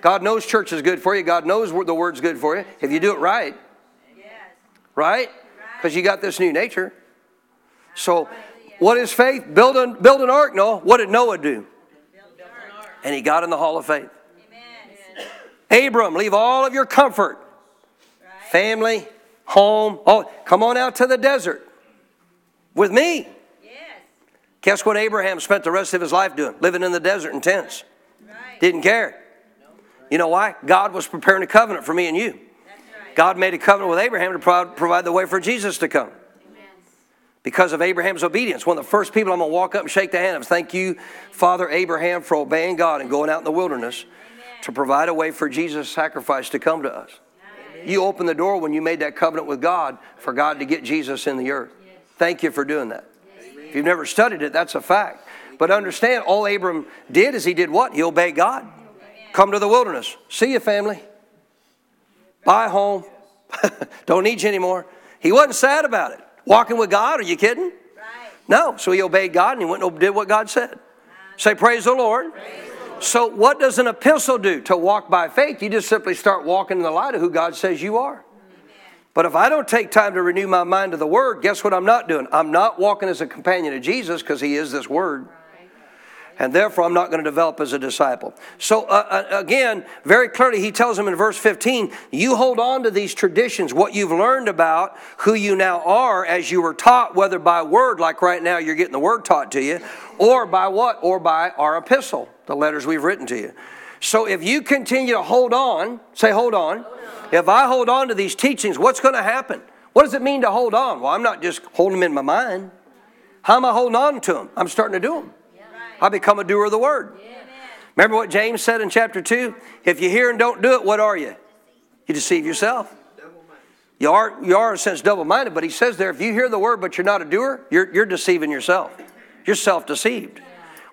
God knows church is good for you. God knows the word's good for you if you do it right. Right? Because you got this new nature. So, what is faith? Build an, build an ark, Noah. What did Noah do? And he got in the hall of faith. Abram, leave all of your comfort, family, home. Oh, come on out to the desert with me. Yes. Guess what Abraham spent the rest of his life doing? Living in the desert in tents. Right. Didn't care. You know why? God was preparing a covenant for me and you. Right. God made a covenant with Abraham to provide the way for Jesus to come. Because of Abraham's obedience. One of the first people I'm going to walk up and shake the hand of, thank you, Father Abraham, for obeying God and going out in the wilderness Amen. to provide a way for Jesus' sacrifice to come to us. You opened the door when you made that covenant with God for God to get Jesus in the earth. Thank you for doing that. If you've never studied it, that's a fact. But understand, all Abram did is he did what? He obeyed God. Come to the wilderness. See you, family. Buy a home. Don't need you anymore. He wasn't sad about it. Walking with God, are you kidding? No. So he obeyed God and he went and did what God said. Say, Praise the Lord. Praise so, what does an epistle do? To walk by faith, you just simply start walking in the light of who God says you are. But if I don't take time to renew my mind to the Word, guess what I'm not doing? I'm not walking as a companion of Jesus because He is this Word. And therefore, I'm not going to develop as a disciple. So, uh, uh, again, very clearly, he tells them in verse 15 you hold on to these traditions, what you've learned about who you now are as you were taught, whether by word, like right now you're getting the word taught to you, or by what? Or by our epistle the letters we've written to you. So if you continue to hold on, say, hold on. Hold on. If I hold on to these teachings, what's going to happen? What does it mean to hold on? Well, I'm not just holding them in my mind. How am I holding on to them? I'm starting to do them. I become a doer of the word. Remember what James said in chapter 2? If you hear and don't do it, what are you? You deceive yourself. You are, you are in a sense double minded, but he says there, if you hear the word but you're not a doer, you're, you're deceiving yourself. You're self deceived.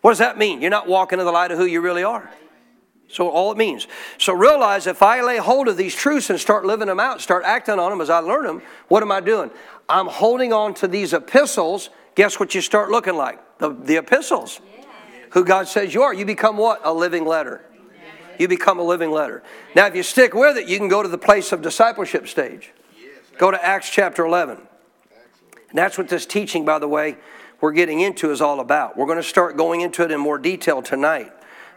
What does that mean? You're not walking in the light of who you really are. So all it means. So realize if I lay hold of these truths and start living them out, start acting on them as I learn them, what am I doing? I'm holding on to these epistles. Guess what you start looking like? The, the epistles. Who God says you are. You become what? A living letter. You become a living letter. Now, if you stick with it, you can go to the place of discipleship stage. Go to Acts chapter 11. And that's what this teaching, by the way, we're getting into is all about. We're going to start going into it in more detail tonight.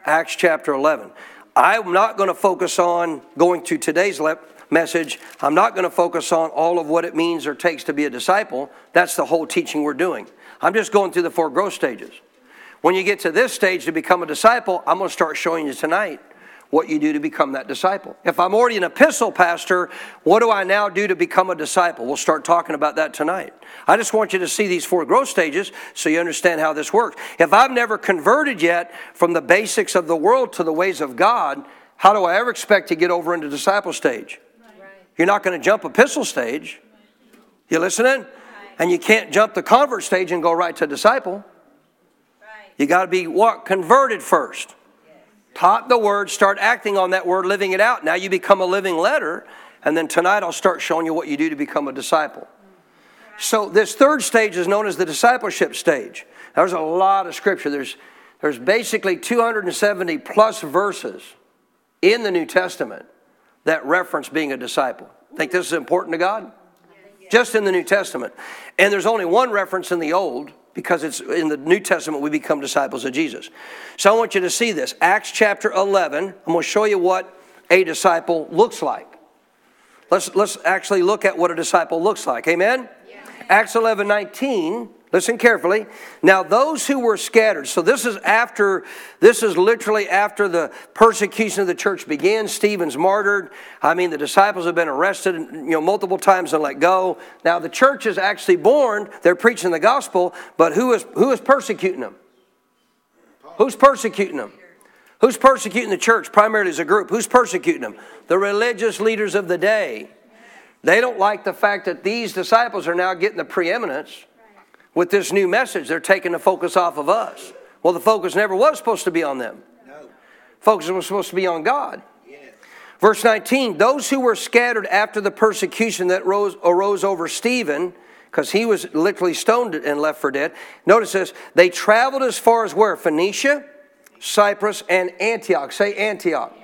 Acts chapter 11. I'm not going to focus on going to today's message. I'm not going to focus on all of what it means or takes to be a disciple. That's the whole teaching we're doing. I'm just going through the four growth stages. When you get to this stage to become a disciple, I'm going to start showing you tonight what you do to become that disciple. If I'm already an epistle pastor, what do I now do to become a disciple? We'll start talking about that tonight. I just want you to see these four growth stages so you understand how this works. If I've never converted yet from the basics of the world to the ways of God, how do I ever expect to get over into disciple stage? You're not going to jump epistle stage. You listening? And you can't jump the convert stage and go right to disciple. You got to be what? Converted first taught the word, start acting on that word, living it out. Now you become a living letter. And then tonight I'll start showing you what you do to become a disciple. So this third stage is known as the discipleship stage. There's a lot of scripture. There's, there's basically 270 plus verses in the New Testament that reference being a disciple. Think this is important to God? Just in the New Testament. And there's only one reference in the Old because it's in the New Testament we become disciples of Jesus. So I want you to see this. Acts chapter 11, I'm going to show you what a disciple looks like. Let's, let's actually look at what a disciple looks like. Amen? Yeah. Acts 11 19 Listen carefully. Now, those who were scattered, so this is after, this is literally after the persecution of the church began. Stephen's martyred. I mean, the disciples have been arrested, you know, multiple times and let go. Now, the church is actually born. They're preaching the gospel, but who is, who is persecuting them? Who's persecuting them? Who's persecuting the church primarily as a group? Who's persecuting them? The religious leaders of the day. They don't like the fact that these disciples are now getting the preeminence with this new message, they're taking the focus off of us. Well, the focus never was supposed to be on them. No. Focus was supposed to be on God. Verse 19, those who were scattered after the persecution that rose, arose over Stephen, because he was literally stoned and left for dead. Notice this, they traveled as far as where? Phoenicia, Cyprus, and Antioch. Say Antioch.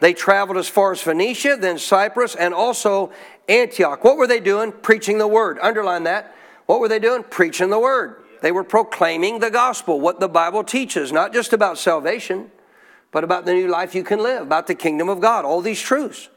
They traveled as far as Phoenicia, then Cyprus, and also Antioch. What were they doing? Preaching the word. Underline that. What were they doing? Preaching the word. They were proclaiming the gospel, what the Bible teaches, not just about salvation, but about the new life you can live, about the kingdom of God, all these truths.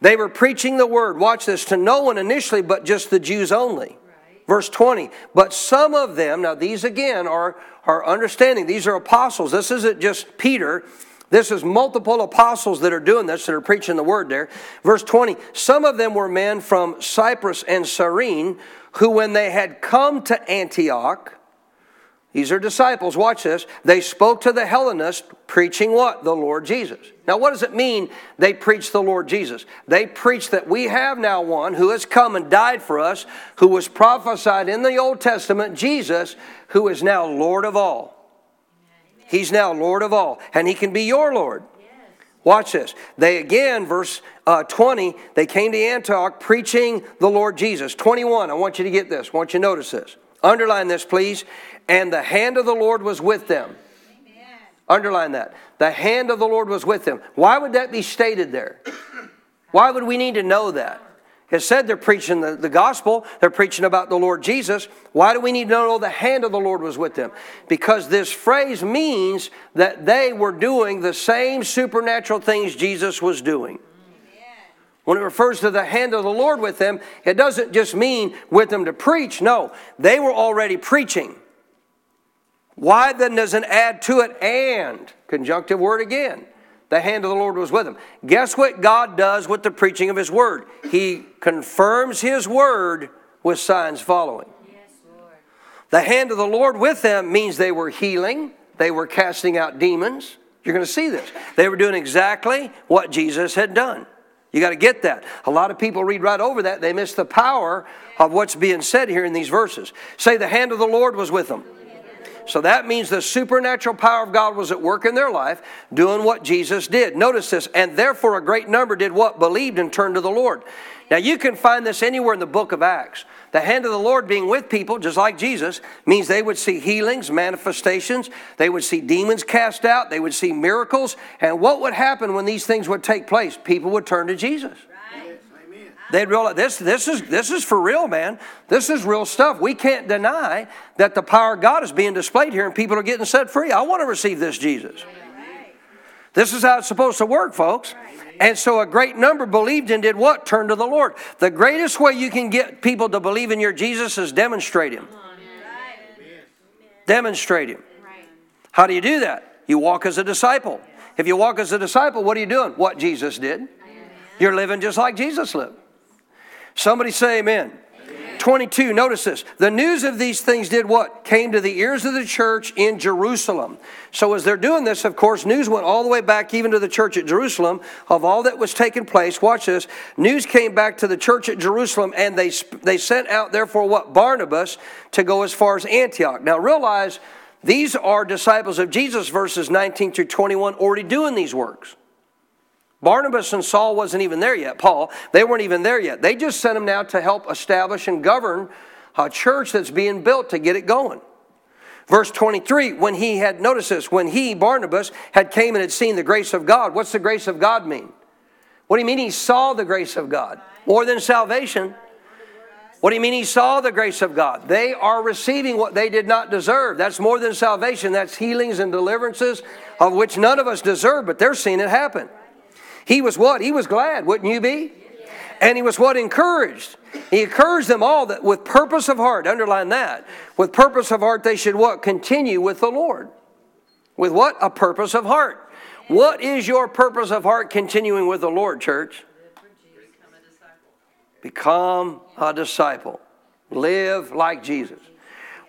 They were preaching the word, watch this, to no one initially, but just the Jews only. Verse 20, but some of them, now these again are, are understanding, these are apostles. This isn't just Peter, this is multiple apostles that are doing this, that are preaching the word there. Verse 20, some of them were men from Cyprus and Cyrene who, when they had come to Antioch, these are disciples, watch this, they spoke to the Hellenists, preaching what? The Lord Jesus. Now, what does it mean they preached the Lord Jesus? They preached that we have now one who has come and died for us, who was prophesied in the Old Testament, Jesus, who is now Lord of all. He's now Lord of all, and He can be your Lord. Watch this. They again, verse uh, 20, they came to Antioch preaching the Lord Jesus. 21, I want you to get this. I want you to notice this. Underline this, please. And the hand of the Lord was with them. Amen. Underline that. The hand of the Lord was with them. Why would that be stated there? Why would we need to know that? It said they're preaching the, the gospel, they're preaching about the Lord Jesus. Why do we need to know the hand of the Lord was with them? Because this phrase means that they were doing the same supernatural things Jesus was doing. When it refers to the hand of the Lord with them, it doesn't just mean with them to preach. No, they were already preaching. Why then does it add to it and? Conjunctive word again the hand of the Lord was with him. Guess what God does with the preaching of his word? He confirms his word with signs following. Yes, the hand of the Lord with them means they were healing, they were casting out demons. You're going to see this. They were doing exactly what Jesus had done. You got to get that. A lot of people read right over that. They miss the power of what's being said here in these verses. Say, the hand of the Lord was with them. So that means the supernatural power of God was at work in their life, doing what Jesus did. Notice this, and therefore a great number did what? Believed and turned to the Lord. Now you can find this anywhere in the book of Acts. The hand of the Lord being with people, just like Jesus, means they would see healings, manifestations, they would see demons cast out, they would see miracles. And what would happen when these things would take place? People would turn to Jesus. They'd realize this, this, is, this is for real, man. This is real stuff. We can't deny that the power of God is being displayed here and people are getting set free. I want to receive this Jesus. This is how it's supposed to work, folks. And so a great number believed and did what? Turn to the Lord. The greatest way you can get people to believe in your Jesus is demonstrate Him. Demonstrate Him. How do you do that? You walk as a disciple. If you walk as a disciple, what are you doing? What Jesus did. You're living just like Jesus lived. Somebody say amen. 22, notice this. The news of these things did what? Came to the ears of the church in Jerusalem. So, as they're doing this, of course, news went all the way back even to the church at Jerusalem of all that was taking place. Watch this. News came back to the church at Jerusalem, and they, they sent out, therefore, what? Barnabas to go as far as Antioch. Now, realize these are disciples of Jesus, verses 19 through 21, already doing these works. Barnabas and Saul wasn't even there yet, Paul. They weren't even there yet. They just sent him now to help establish and govern a church that's being built to get it going. Verse 23, when he had, notice this, when he, Barnabas, had came and had seen the grace of God. What's the grace of God mean? What do you mean he saw the grace of God? More than salvation. What do you mean he saw the grace of God? They are receiving what they did not deserve. That's more than salvation. That's healings and deliverances of which none of us deserve, but they're seeing it happen. He was what? He was glad, wouldn't you be? And he was what? Encouraged. He encouraged them all that with purpose of heart, underline that. With purpose of heart, they should what? Continue with the Lord. With what? A purpose of heart. What is your purpose of heart continuing with the Lord, church? Become a disciple. Live like Jesus.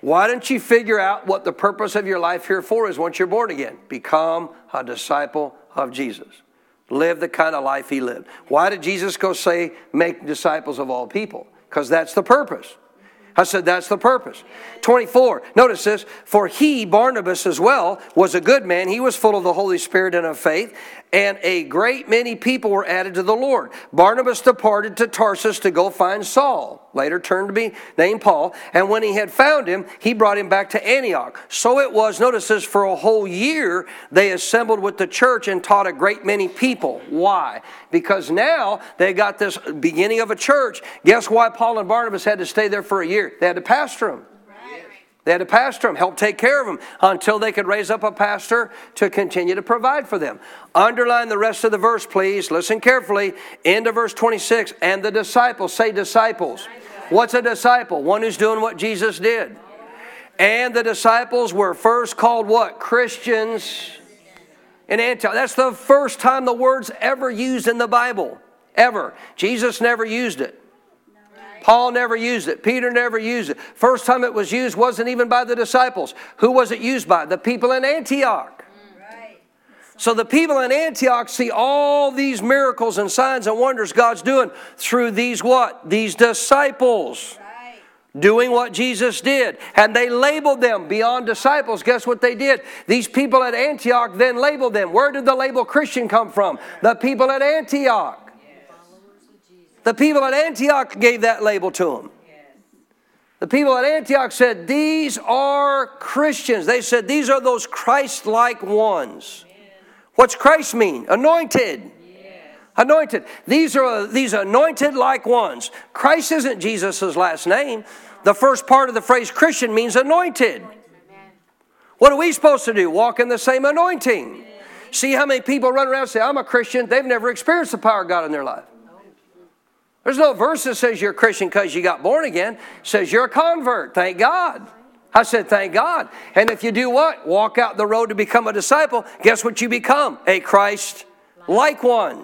Why don't you figure out what the purpose of your life here for is once you're born again? Become a disciple of Jesus. Live the kind of life he lived. Why did Jesus go say, make disciples of all people? Because that's the purpose. I said, that's the purpose. 24, notice this. For he, Barnabas as well, was a good man. He was full of the Holy Spirit and of faith, and a great many people were added to the Lord. Barnabas departed to Tarsus to go find Saul, later turned to be named Paul, and when he had found him, he brought him back to Antioch. So it was, notice this, for a whole year they assembled with the church and taught a great many people. Why? Because now they got this beginning of a church. Guess why Paul and Barnabas had to stay there for a year? They had to pastor them. They had to pastor them, help take care of them until they could raise up a pastor to continue to provide for them. Underline the rest of the verse, please. Listen carefully. End of verse 26. And the disciples, say disciples. What's a disciple? One who's doing what Jesus did. And the disciples were first called what? Christians in Antioch. That's the first time the word's ever used in the Bible. Ever. Jesus never used it. Paul never used it. Peter never used it. First time it was used wasn't even by the disciples. Who was it used by? The people in Antioch. So the people in Antioch see all these miracles and signs and wonders God's doing through these what? These disciples. Doing what Jesus did. And they labeled them beyond disciples. Guess what they did? These people at Antioch then labeled them. Where did the label Christian come from? The people at Antioch. The people at Antioch gave that label to them. The people at Antioch said, These are Christians. They said, These are those Christ like ones. What's Christ mean? Anointed. Anointed. These are these anointed like ones. Christ isn't Jesus' last name. The first part of the phrase Christian means anointed. What are we supposed to do? Walk in the same anointing. See how many people run around and say, I'm a Christian. They've never experienced the power of God in their life. There's no verse that says you're a Christian because you got born again. It says you're a convert. Thank God. I said, thank God. And if you do what? Walk out the road to become a disciple, guess what you become? A Christ like one.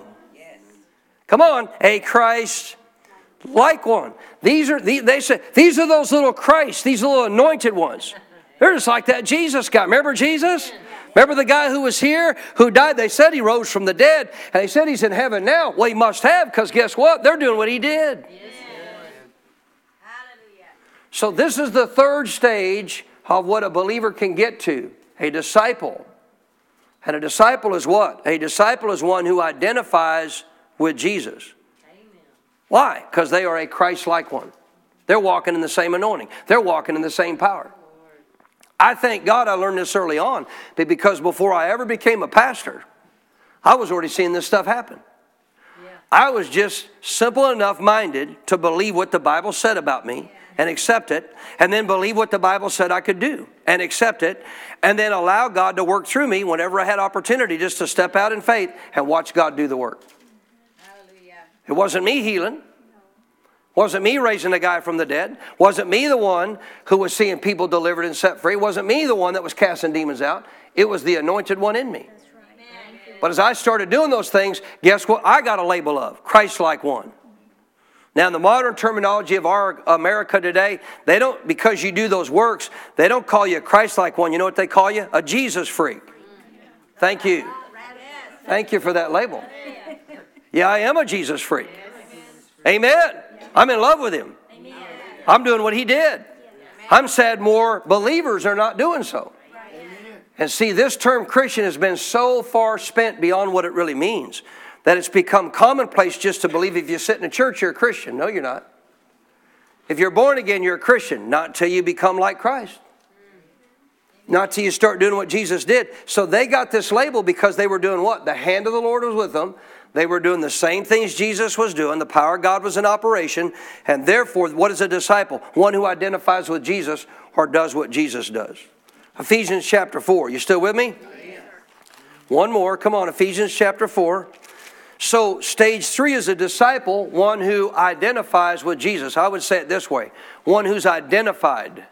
Come on, a Christ like one. These are they say these are those little Christ, these little anointed ones. They're just like that Jesus guy. Remember Jesus? Remember the guy who was here who died? They said he rose from the dead, and they said he's in heaven now. Well, he must have, because guess what? They're doing what he did. Yes. So, this is the third stage of what a believer can get to. A disciple. And a disciple is what? A disciple is one who identifies with Jesus. Why? Because they are a Christ like one. They're walking in the same anointing, they're walking in the same power. I thank God I learned this early on because before I ever became a pastor, I was already seeing this stuff happen. I was just simple enough minded to believe what the Bible said about me and accept it, and then believe what the Bible said I could do and accept it, and then allow God to work through me whenever I had opportunity just to step out in faith and watch God do the work. Hallelujah. It wasn't me healing. Wasn't me raising a guy from the dead. Wasn't me the one who was seeing people delivered and set free. Wasn't me the one that was casting demons out. It was the anointed one in me. But as I started doing those things, guess what? I got a label of Christ like one. Now, in the modern terminology of our America today, they don't, because you do those works, they don't call you a Christ like one. You know what they call you? A Jesus freak. Thank you. Thank you for that label. Yeah, I am a Jesus freak. Amen. I'm in love with him. I'm doing what he did. I'm sad more believers are not doing so. And see, this term Christian has been so far spent beyond what it really means that it's become commonplace just to believe if you sit in a church, you're a Christian. No, you're not. If you're born again, you're a Christian, not until you become like Christ. Mm-hmm. Not till you start doing what Jesus did. So they got this label because they were doing what? The hand of the Lord was with them. They were doing the same things Jesus was doing. The power of God was in operation. And therefore, what is a disciple? One who identifies with Jesus or does what Jesus does. Ephesians chapter 4. You still with me? One more. Come on, Ephesians chapter 4. So, stage three is a disciple, one who identifies with Jesus. I would say it this way one who's identified,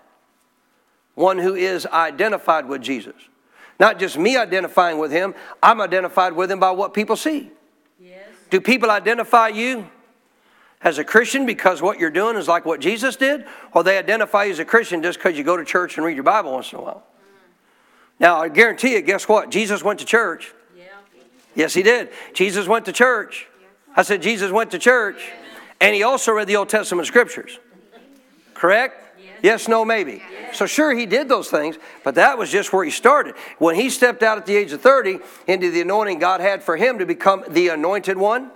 one who is identified with Jesus. Not just me identifying with him, I'm identified with him by what people see. Do people identify you as a Christian because what you're doing is like what Jesus did? Or they identify you as a Christian just because you go to church and read your Bible once in a while? Now, I guarantee you, guess what? Jesus went to church. Yes, he did. Jesus went to church. I said, Jesus went to church. And he also read the Old Testament scriptures. Correct? Yes, no, maybe. So, sure, he did those things, but that was just where he started. When he stepped out at the age of 30 into the anointing God had for him to become the anointed one,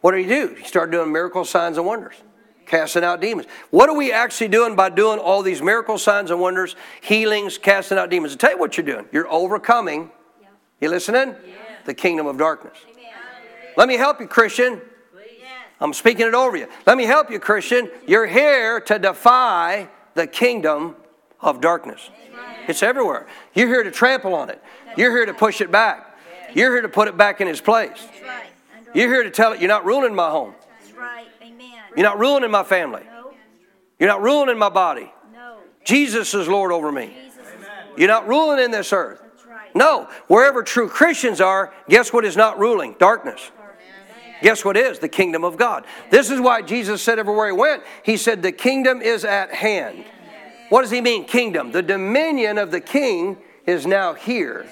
what did he do? He started doing miracle signs and wonders, casting out demons. What are we actually doing by doing all these miracle signs and wonders, healings, casting out demons? I'll tell you what you're doing. You're overcoming. You listening? the kingdom of darkness. Amen. Let me help you, Christian. I'm speaking it over you. Let me help you, Christian. You're here to defy the kingdom of darkness. It's everywhere. You're here to trample on it. You're here to push it back. You're here to put it back in its place. You're here to tell it you're not ruling my home. You're not ruling my family. You're not ruling my body. Jesus is Lord over me. You're not ruling in this earth. No, wherever true Christians are, guess what is not ruling? Darkness. Guess what is? The kingdom of God. This is why Jesus said everywhere he went, he said, The kingdom is at hand. What does he mean, kingdom? The dominion of the king is now here.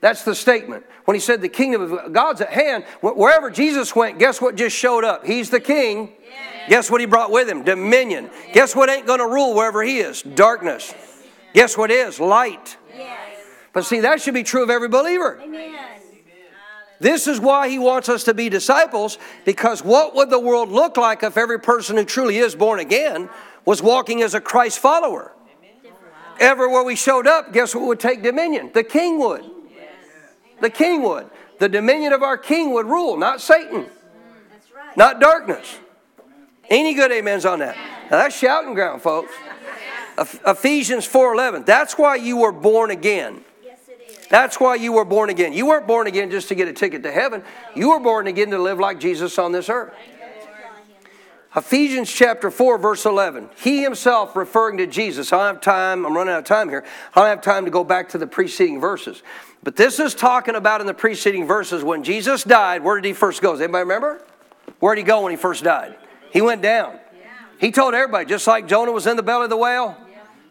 That's the statement. When he said the kingdom of God's at hand, wherever Jesus went, guess what just showed up? He's the king. Guess what he brought with him? Dominion. Guess what ain't going to rule wherever he is? Darkness. Guess what is? Light. But see, that should be true of every believer. Amen. This is why he wants us to be disciples, because what would the world look like if every person who truly is born again was walking as a Christ follower? Everywhere we showed up, guess what would take dominion? The king would. The king would. The dominion of our king would rule, not Satan, not darkness. Any good amens on that? Now that's shouting ground, folks. Ephesians 4:11. That's why you were born again. That's why you were born again. You weren't born again just to get a ticket to heaven. You were born again to live like Jesus on this earth. Ephesians chapter 4, verse 11. He himself referring to Jesus. I don't have time, I'm running out of time here. I don't have time to go back to the preceding verses. But this is talking about in the preceding verses when Jesus died, where did he first go? Does anybody remember? Where did he go when he first died? He went down. He told everybody, just like Jonah was in the belly of the whale,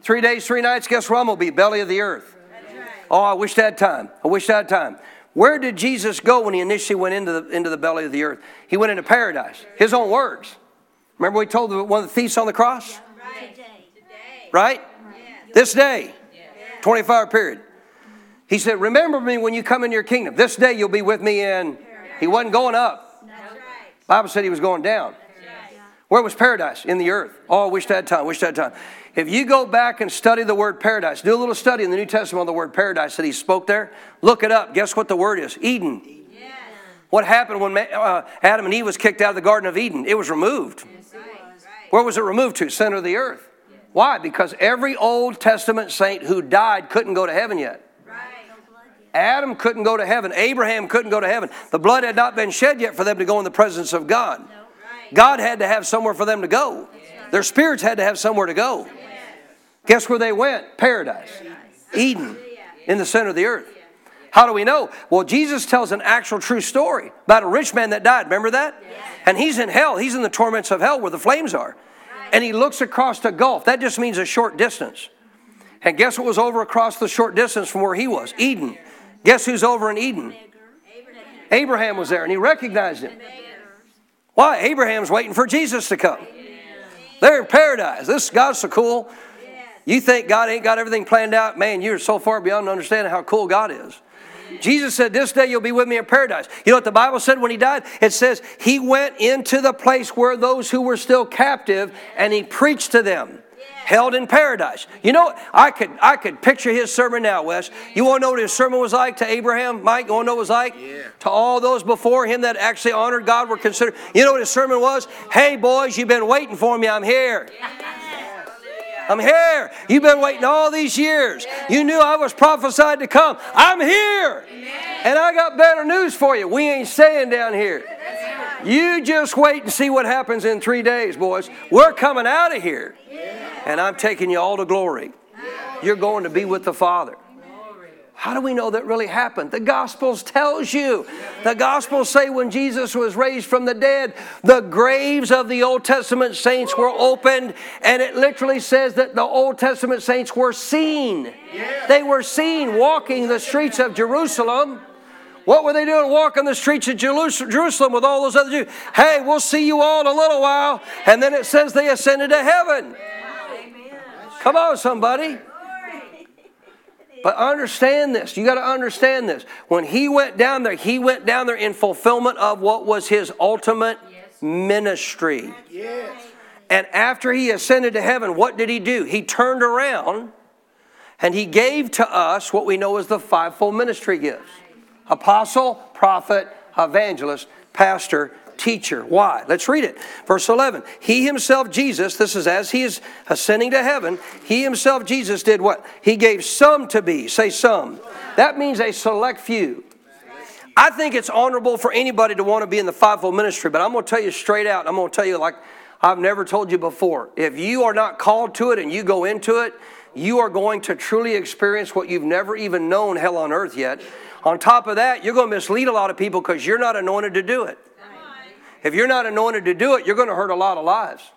three days, three nights, guess where I'm going to be? Belly of the earth. Oh, I wish that time. I wish that time. Where did Jesus go when he initially went into the, into the belly of the earth? He went into paradise. His own words. Remember we told one of the thieves on the cross? Right? This day, 24 hour period. He said, Remember me when you come in your kingdom. This day you'll be with me in. He wasn't going up. Bible said he was going down. Where was paradise? In the earth. Oh, I wished I had time. Wished I had time. If you go back and study the word paradise, do a little study in the New Testament on the word paradise that he spoke there. Look it up. Guess what the word is? Eden. What happened when uh, Adam and Eve was kicked out of the Garden of Eden? It was removed. Where was it removed to? Center of the earth. Why? Because every Old Testament saint who died couldn't go to heaven yet. Adam couldn't go to heaven. Abraham couldn't go to heaven. The blood had not been shed yet for them to go in the presence of God. God had to have somewhere for them to go. Their spirits had to have somewhere to go. Guess where they went? Paradise. Eden, in the center of the earth. How do we know? Well, Jesus tells an actual true story about a rich man that died. Remember that? And he's in hell. He's in the torments of hell where the flames are. And he looks across the gulf. That just means a short distance. And guess what was over across the short distance from where he was? Eden. Guess who's over in Eden? Abraham was there and he recognized him. Why? Abraham's waiting for Jesus to come. They're in paradise. This God's so cool. You think God ain't got everything planned out? Man, you're so far beyond understanding how cool God is. Jesus said, This day you'll be with me in paradise. You know what the Bible said when he died? It says, He went into the place where those who were still captive and he preached to them held in paradise. You know, I could I could picture his sermon now, Wes. You want to know what his sermon was like to Abraham, Mike? You want to know what it was like? Yeah. To all those before him that actually honored God were considered. You know what his sermon was? Hey, boys, you've been waiting for me. I'm here. I'm here. You've been waiting all these years. You knew I was prophesied to come. I'm here. And I got better news for you. We ain't staying down here. You just wait and see what happens in three days, boys. We're coming out of here and I'm taking you all to glory. You're going to be with the Father. How do we know that really happened? The Gospels tells you. The Gospels say when Jesus was raised from the dead, the graves of the Old Testament saints were opened, and it literally says that the Old Testament saints were seen. They were seen walking the streets of Jerusalem. What were they doing walking the streets of Jerusalem with all those other Jews? Hey, we'll see you all in a little while. And then it says they ascended to heaven. Come on, somebody. But understand this. You got to understand this. When he went down there, he went down there in fulfillment of what was his ultimate yes. ministry. Yes. And after he ascended to heaven, what did he do? He turned around and he gave to us what we know as the fivefold ministry gifts apostle, prophet, evangelist, pastor, teacher. Why? Let's read it. Verse 11. He himself, Jesus, this is as he is ascending to heaven, he himself, Jesus, did what? He gave some to be. Say some. That means a select few. I think it's honorable for anybody to want to be in the fivefold ministry, but I'm going to tell you straight out. I'm going to tell you like I've never told you before. If you are not called to it and you go into it, you are going to truly experience what you've never even known hell on earth yet. On top of that, you're going to mislead a lot of people because you're not anointed to do it. If you're not anointed to do it, you're going to hurt a lot of lives.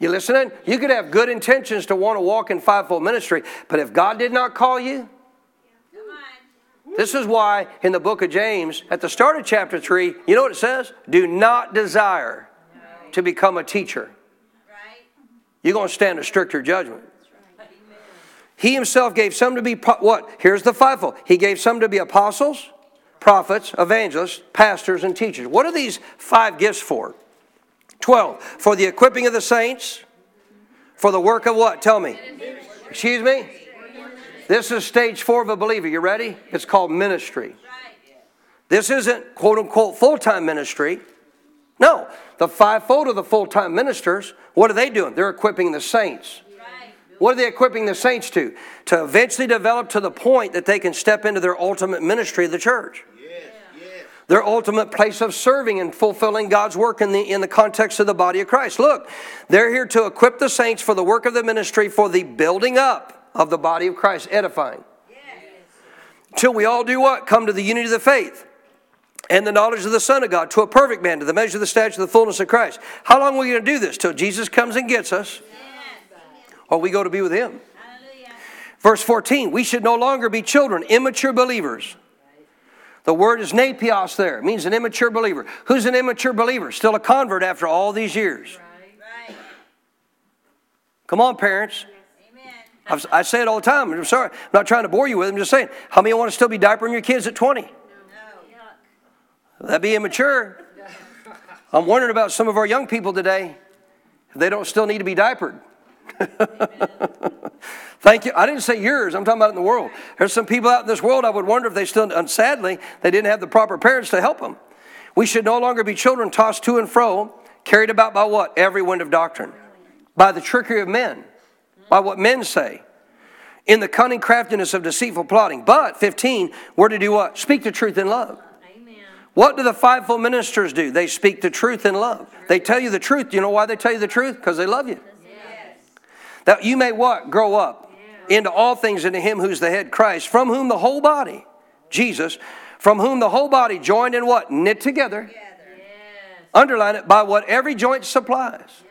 You listening? You could have good intentions to want to walk in fivefold ministry, but if God did not call you, this is why in the book of James, at the start of chapter 3, you know what it says? Do not desire to become a teacher. You're going to stand a stricter judgment. He himself gave some to be what? Here's the fivefold. He gave some to be apostles, prophets, evangelists, pastors, and teachers. What are these five gifts for? 12. For the equipping of the saints, for the work of what? Tell me. Excuse me? This is stage four of a believer. You ready? It's called ministry. This isn't quote unquote full time ministry. No, the fivefold of the full time ministers, what are they doing? They're equipping the saints. What are they equipping the saints to? To eventually develop to the point that they can step into their ultimate ministry of the church. Their ultimate place of serving and fulfilling God's work in the, in the context of the body of Christ. Look, they're here to equip the saints for the work of the ministry for the building up of the body of Christ, edifying. Till we all do what? Come to the unity of the faith and the knowledge of the Son of God, to a perfect man, to the measure of the stature of the fullness of Christ. How long are we going to do this? Till Jesus comes and gets us or we go to be with Him. Hallelujah. Verse 14, we should no longer be children, immature believers. The word is napios there. It means an immature believer. Who's an immature believer? Still a convert after all these years. Right. Come on, parents. I've, i say it all the time. I'm sorry. I'm not trying to bore you with it. I'm just saying. How many want to still be diapering your kids at 20? No. That'd be immature. I'm wondering about some of our young people today. They don't still need to be diapered. Thank you. I didn't say yours. I'm talking about in the world. There's some people out in this world I would wonder if they still, and sadly, they didn't have the proper parents to help them. We should no longer be children tossed to and fro, carried about by what? Every wind of doctrine. By the trickery of men, by what men say, in the cunning craftiness of deceitful plotting. But, 15, we're to do what? Speak the truth in love. What do the fivefold ministers do? They speak the truth in love. They tell you the truth. You know why they tell you the truth? Because they love you. That you may what? Grow up into all things into him who's the head, Christ, from whom the whole body, Jesus, from whom the whole body joined in what? Knit together. Underline it by what every joint supplies.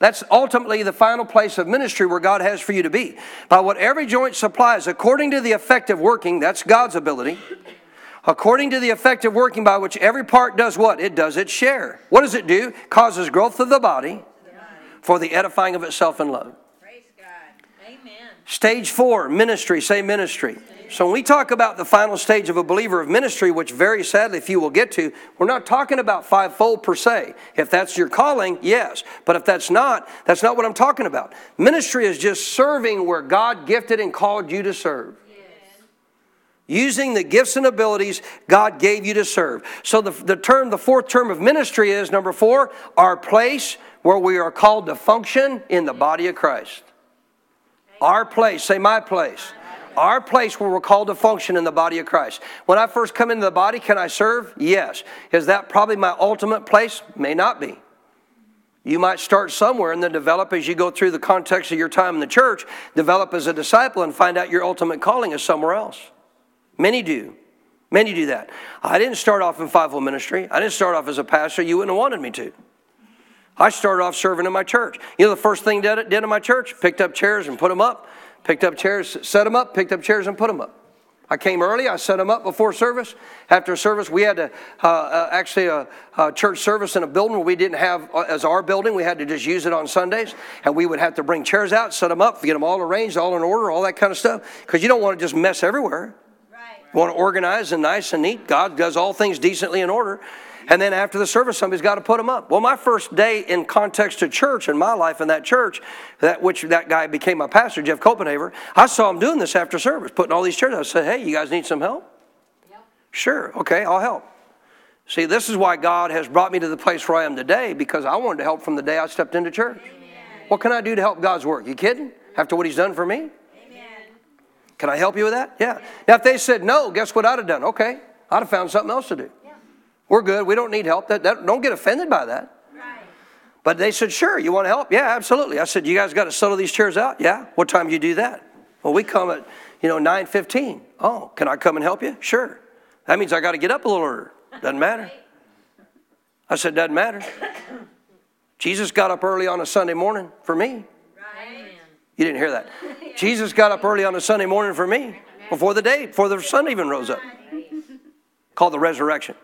That's ultimately the final place of ministry where God has for you to be. By what every joint supplies, according to the effective working, that's God's ability according to the effective working by which every part does what? It does its share. What does it do? Causes growth of the body for the edifying of itself in love. Praise God. Amen. Stage four, ministry. Say ministry. So when we talk about the final stage of a believer of ministry, which very sadly few will get to, we're not talking about fivefold per se. If that's your calling, yes. But if that's not, that's not what I'm talking about. Ministry is just serving where God gifted and called you to serve using the gifts and abilities God gave you to serve. So the, the term, the fourth term of ministry is number four, our place where we are called to function in the body of Christ. Our place, say my place. Our place where we're called to function in the body of Christ. When I first come into the body, can I serve? Yes. Is that probably my ultimate place? May not be. You might start somewhere and then develop as you go through the context of your time in the church, develop as a disciple and find out your ultimate calling is somewhere else. Many do. Many do that. I didn't start off in fivefold ministry. I didn't start off as a pastor. You wouldn't have wanted me to. I started off serving in my church. You know the first thing did, did in my church? Picked up chairs and put them up. Picked up chairs, set them up, picked up chairs and put them up. I came early. I set them up before service. After service, we had to uh, uh, actually a, a, church service in a building where we didn't have uh, as our building. We had to just use it on Sundays, and we would have to bring chairs out, set them up, get them all arranged, all in order, all that kind of stuff, because you don't want to just mess everywhere You want to organize and nice and neat. God does all things decently in order. And then after the service, somebody's got to put them up. Well, my first day in context to church in my life in that church, that which that guy became my pastor, Jeff Copenhaver, I saw him doing this after service, putting all these chairs. I said, "Hey, you guys need some help?" Yep. Sure. Okay, I'll help. See, this is why God has brought me to the place where I am today because I wanted to help from the day I stepped into church. Amen. What can I do to help God's work? You kidding? After what He's done for me? Can I help you with that? Yeah. Now, if they said no, guess what I'd have done? Okay, I'd have found something else to do. Yeah. We're good. We don't need help. That, that, don't get offended by that. Right. But they said, sure, you want to help? Yeah, absolutely. I said, you guys got to settle these chairs out? Yeah. What time do you do that? Well, we come at, you know, 9.15. Oh, can I come and help you? Sure. That means I got to get up a little earlier. Doesn't matter. I said, doesn't matter. Jesus got up early on a Sunday morning for me. You didn't hear that. Jesus got up early on a Sunday morning for me before the day, before the sun even rose up. Called the resurrection.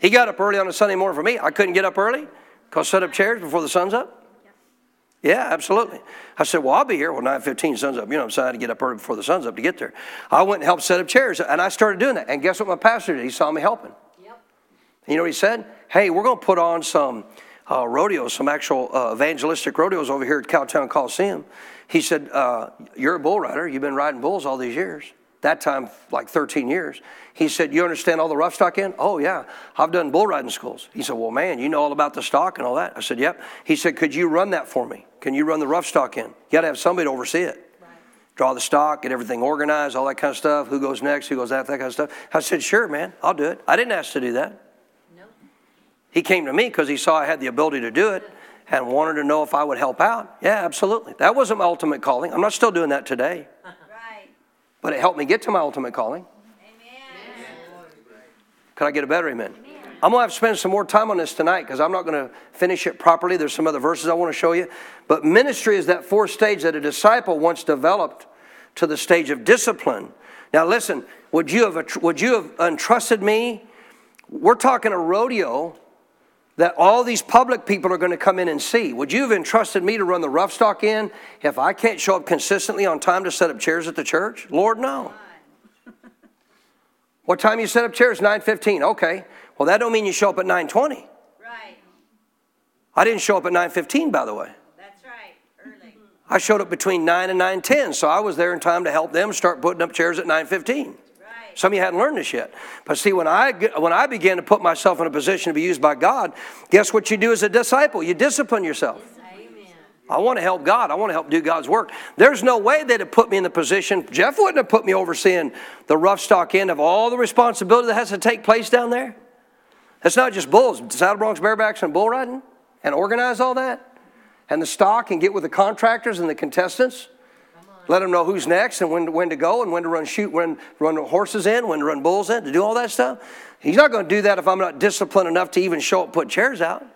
He got up early on a Sunday morning for me. I couldn't get up early because set up chairs before the sun's up. Yeah, absolutely. I said, well, I'll be here. Well, 9.15, sun's up. You know, I'm saying I had to get up early before the sun's up to get there. I went and helped set up chairs, and I started doing that. And guess what my pastor did? He saw me helping. Yep. You know what he said? Hey, we're going to put on some uh, rodeos, some actual uh, evangelistic rodeos over here at Cowtown Coliseum. He said, uh, You're a bull rider. You've been riding bulls all these years. That time, like 13 years. He said, You understand all the rough stock in? Oh, yeah. I've done bull riding schools. He said, Well, man, you know all about the stock and all that. I said, Yep. He said, Could you run that for me? Can you run the rough stock in? You got to have somebody to oversee it. Draw the stock, get everything organized, all that kind of stuff. Who goes next? Who goes after that kind of stuff? I said, Sure, man, I'll do it. I didn't ask to do that. No. He came to me because he saw I had the ability to do it and wanted to know if I would help out. Yeah, absolutely. That wasn't my ultimate calling. I'm not still doing that today. But it helped me get to my ultimate calling. Amen. Could I get a better amen? amen. I'm going to have to spend some more time on this tonight because I'm not going to finish it properly. There's some other verses I want to show you. But ministry is that fourth stage that a disciple once developed to the stage of discipline. Now, listen, would you have, would you have entrusted me? We're talking a rodeo that all these public people are going to come in and see. Would you have entrusted me to run the rough stock in if I can't show up consistently on time to set up chairs at the church? Lord, no. What time you set up chairs? 9:15. Okay. Well, that don't mean you show up at 9:20. Right. I didn't show up at 9:15 by the way. That's right. Early. I showed up between 9 and 9:10, so I was there in time to help them start putting up chairs at 9:15. Some of you hadn't learned this yet. But see, when I, when I began to put myself in a position to be used by God, guess what you do as a disciple? You discipline yourself. Amen. I want to help God. I want to help do God's work. There's no way they'd have put me in the position, Jeff wouldn't have put me overseeing the rough stock end of all the responsibility that has to take place down there. It's not just bulls, Saddle Broncs, barebacks, and bull riding, and organize all that, and the stock, and get with the contractors and the contestants. Let them know who's next and when, when to go and when to run shoot, when run horses in, when to run bulls in, to do all that stuff. He's not going to do that if I'm not disciplined enough to even show up, put chairs out.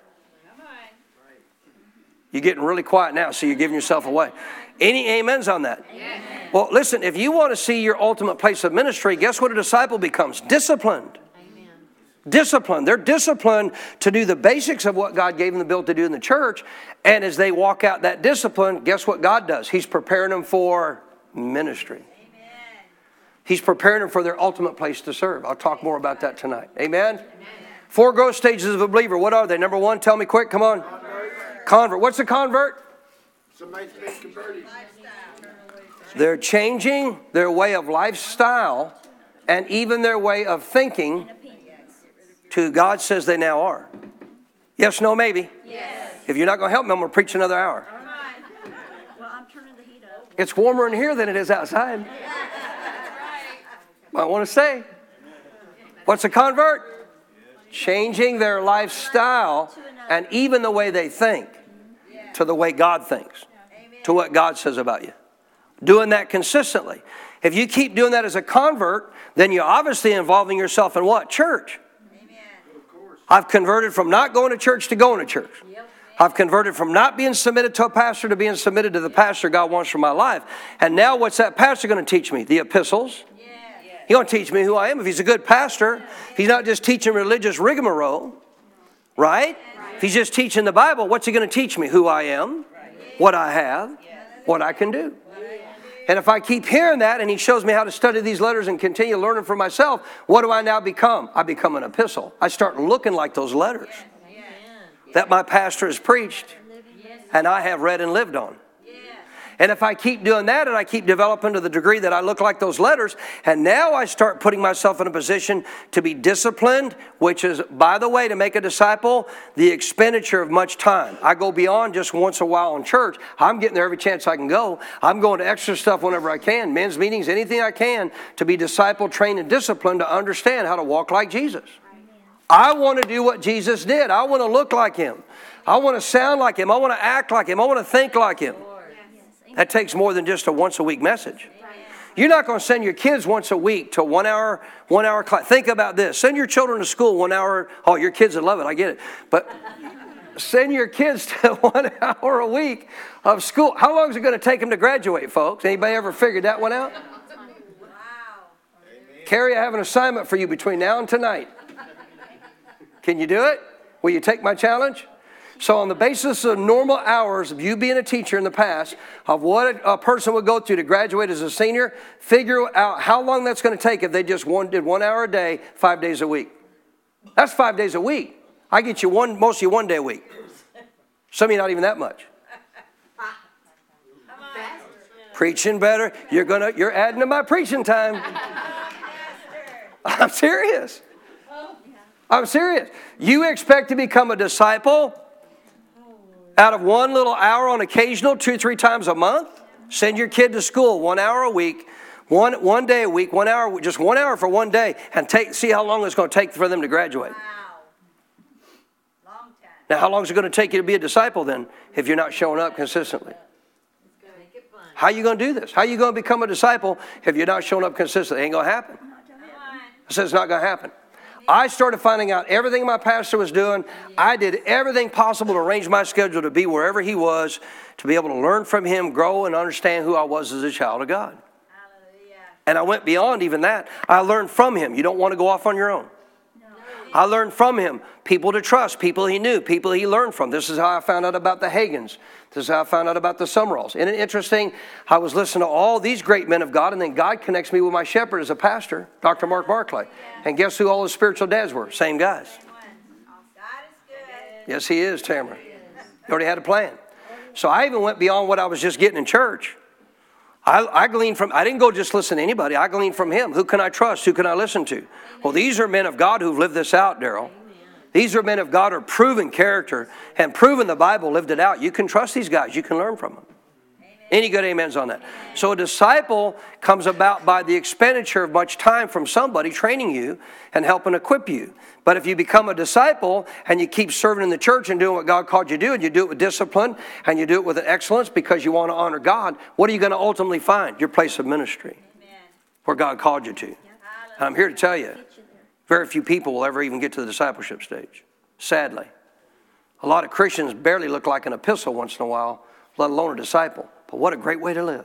You're getting really quiet now, so you're giving yourself away. Any amens on that? Well, listen, if you want to see your ultimate place of ministry, guess what a disciple becomes? Disciplined. Amen. Disciplined. They're disciplined to do the basics of what God gave them the ability to do in the church. And as they walk out that discipline, guess what God does? He's preparing them for ministry. Amen. He's preparing them for their ultimate place to serve. I'll talk more about that tonight. Amen? Four growth stages of a believer. What are they? Number one, tell me quick. Come on. Convert. What's a convert? Somebody's been converted. They're changing their way of lifestyle and even their way of thinking to who God says they now are. Yes, no, maybe. Yes. If you're not going to help me, I'm going to preach another hour. Come on. Well, I'm turning the heat up. It's warmer in here than it is outside. Right. I want to say. What's a convert? Changing their lifestyle and even the way they think to the way God thinks, to what God says about you. Doing that consistently. If you keep doing that as a convert, then you're obviously involving yourself in what? Church. I've converted from not going to church to going to church. Yep. I've converted from not being submitted to a pastor to being submitted to the pastor God wants for my life. And now, what's that pastor going to teach me? The epistles. Yeah. He's going to teach me who I am. If he's a good pastor, he's not just teaching religious rigmarole, right? If he's just teaching the Bible, what's he going to teach me? Who I am, what I have, what I can do. And if I keep hearing that and he shows me how to study these letters and continue learning for myself, what do I now become? I become an epistle. I start looking like those letters that my pastor has preached and I have read and lived on. And if I keep doing that and I keep developing to the degree that I look like those letters, and now I start putting myself in a position to be disciplined, which is, by the way, to make a disciple, the expenditure of much time. I go beyond just once a while in church. I'm getting there every chance I can go. I'm going to extra stuff whenever I can, men's meetings, anything I can to be disciple, trained, and disciplined to understand how to walk like Jesus. I want to do what Jesus did. I want to look like him. I want to sound like him. I want to act like him. I want to think like him. That takes more than just a once a week message. You're not going to send your kids once a week to one hour, one hour class. Think about this. Send your children to school one hour. Oh, your kids would love it. I get it. But send your kids to one hour a week of school. How long is it going to take them to graduate, folks? Anybody ever figured that one out? Wow. Carrie, I have an assignment for you between now and tonight. Can you do it? Will you take my challenge? So, on the basis of normal hours of you being a teacher in the past, of what a, person would go through to graduate as a senior, figure out how long that's going to take if they just one, did one hour a day, five days a week. That's five days a week. I get you one, most of you one day a week. Some of you not even that much. Preaching better. You're gonna. You're adding to my preaching time. I'm serious. I'm serious. You expect to become a disciple out of one little hour on occasional, two, three times a month? Send your kid to school one hour a week, one, one day a week, one hour, just one hour for one day, and take, see how long it's going to take for them to graduate. Wow. Long time. Now, how long is it going to take you to be a disciple then if you're not showing up consistently? Make it fun. How are you going to do this? How are you going to become a disciple if you're not showing up consistently? It ain't going to happen. I said it's not going to happen. I started finding out everything my pastor was doing. I did everything possible to arrange my schedule to be wherever he was, to be able to learn from him, grow, and understand who I was as a child of God. Hallelujah. And I went beyond even that. I learned from him. You don't want to go off on your own. I learned from him people to trust, people he knew, people he learned from. This is how I found out about the Hagins. This is how I found out about the Sumralls. Isn't it interesting? I was listening to all these great men of God, and then God connects me with my shepherd as a pastor, Dr. Mark Barclay. And guess who all his spiritual dads were? Same guys. God is good. Yes, he is, Tamara. He already had a plan. So I even went beyond what I was just getting in church. I, I gleaned from, I didn't go just listen to anybody. I gleaned from him. Who can I trust? Who can I listen to? Well, these are men of God who've lived this out, Daryl. These are men of God who are proven character and proven the Bible, lived it out. You can trust these guys. You can learn from them. Any good amens on that? So a disciple comes about by the expenditure of much time from somebody training you and helping equip you. But if you become a disciple and you keep serving in the church and doing what God called you to do, and you do it with discipline and you do it with excellence because you want to honor God, what are you going to ultimately find? Your place of ministry, where God called you to. And I'm here to tell you, very few people will ever even get to the discipleship stage. Sadly, a lot of Christians barely look like an epistle once in a while, let alone a disciple. But what a great way to live.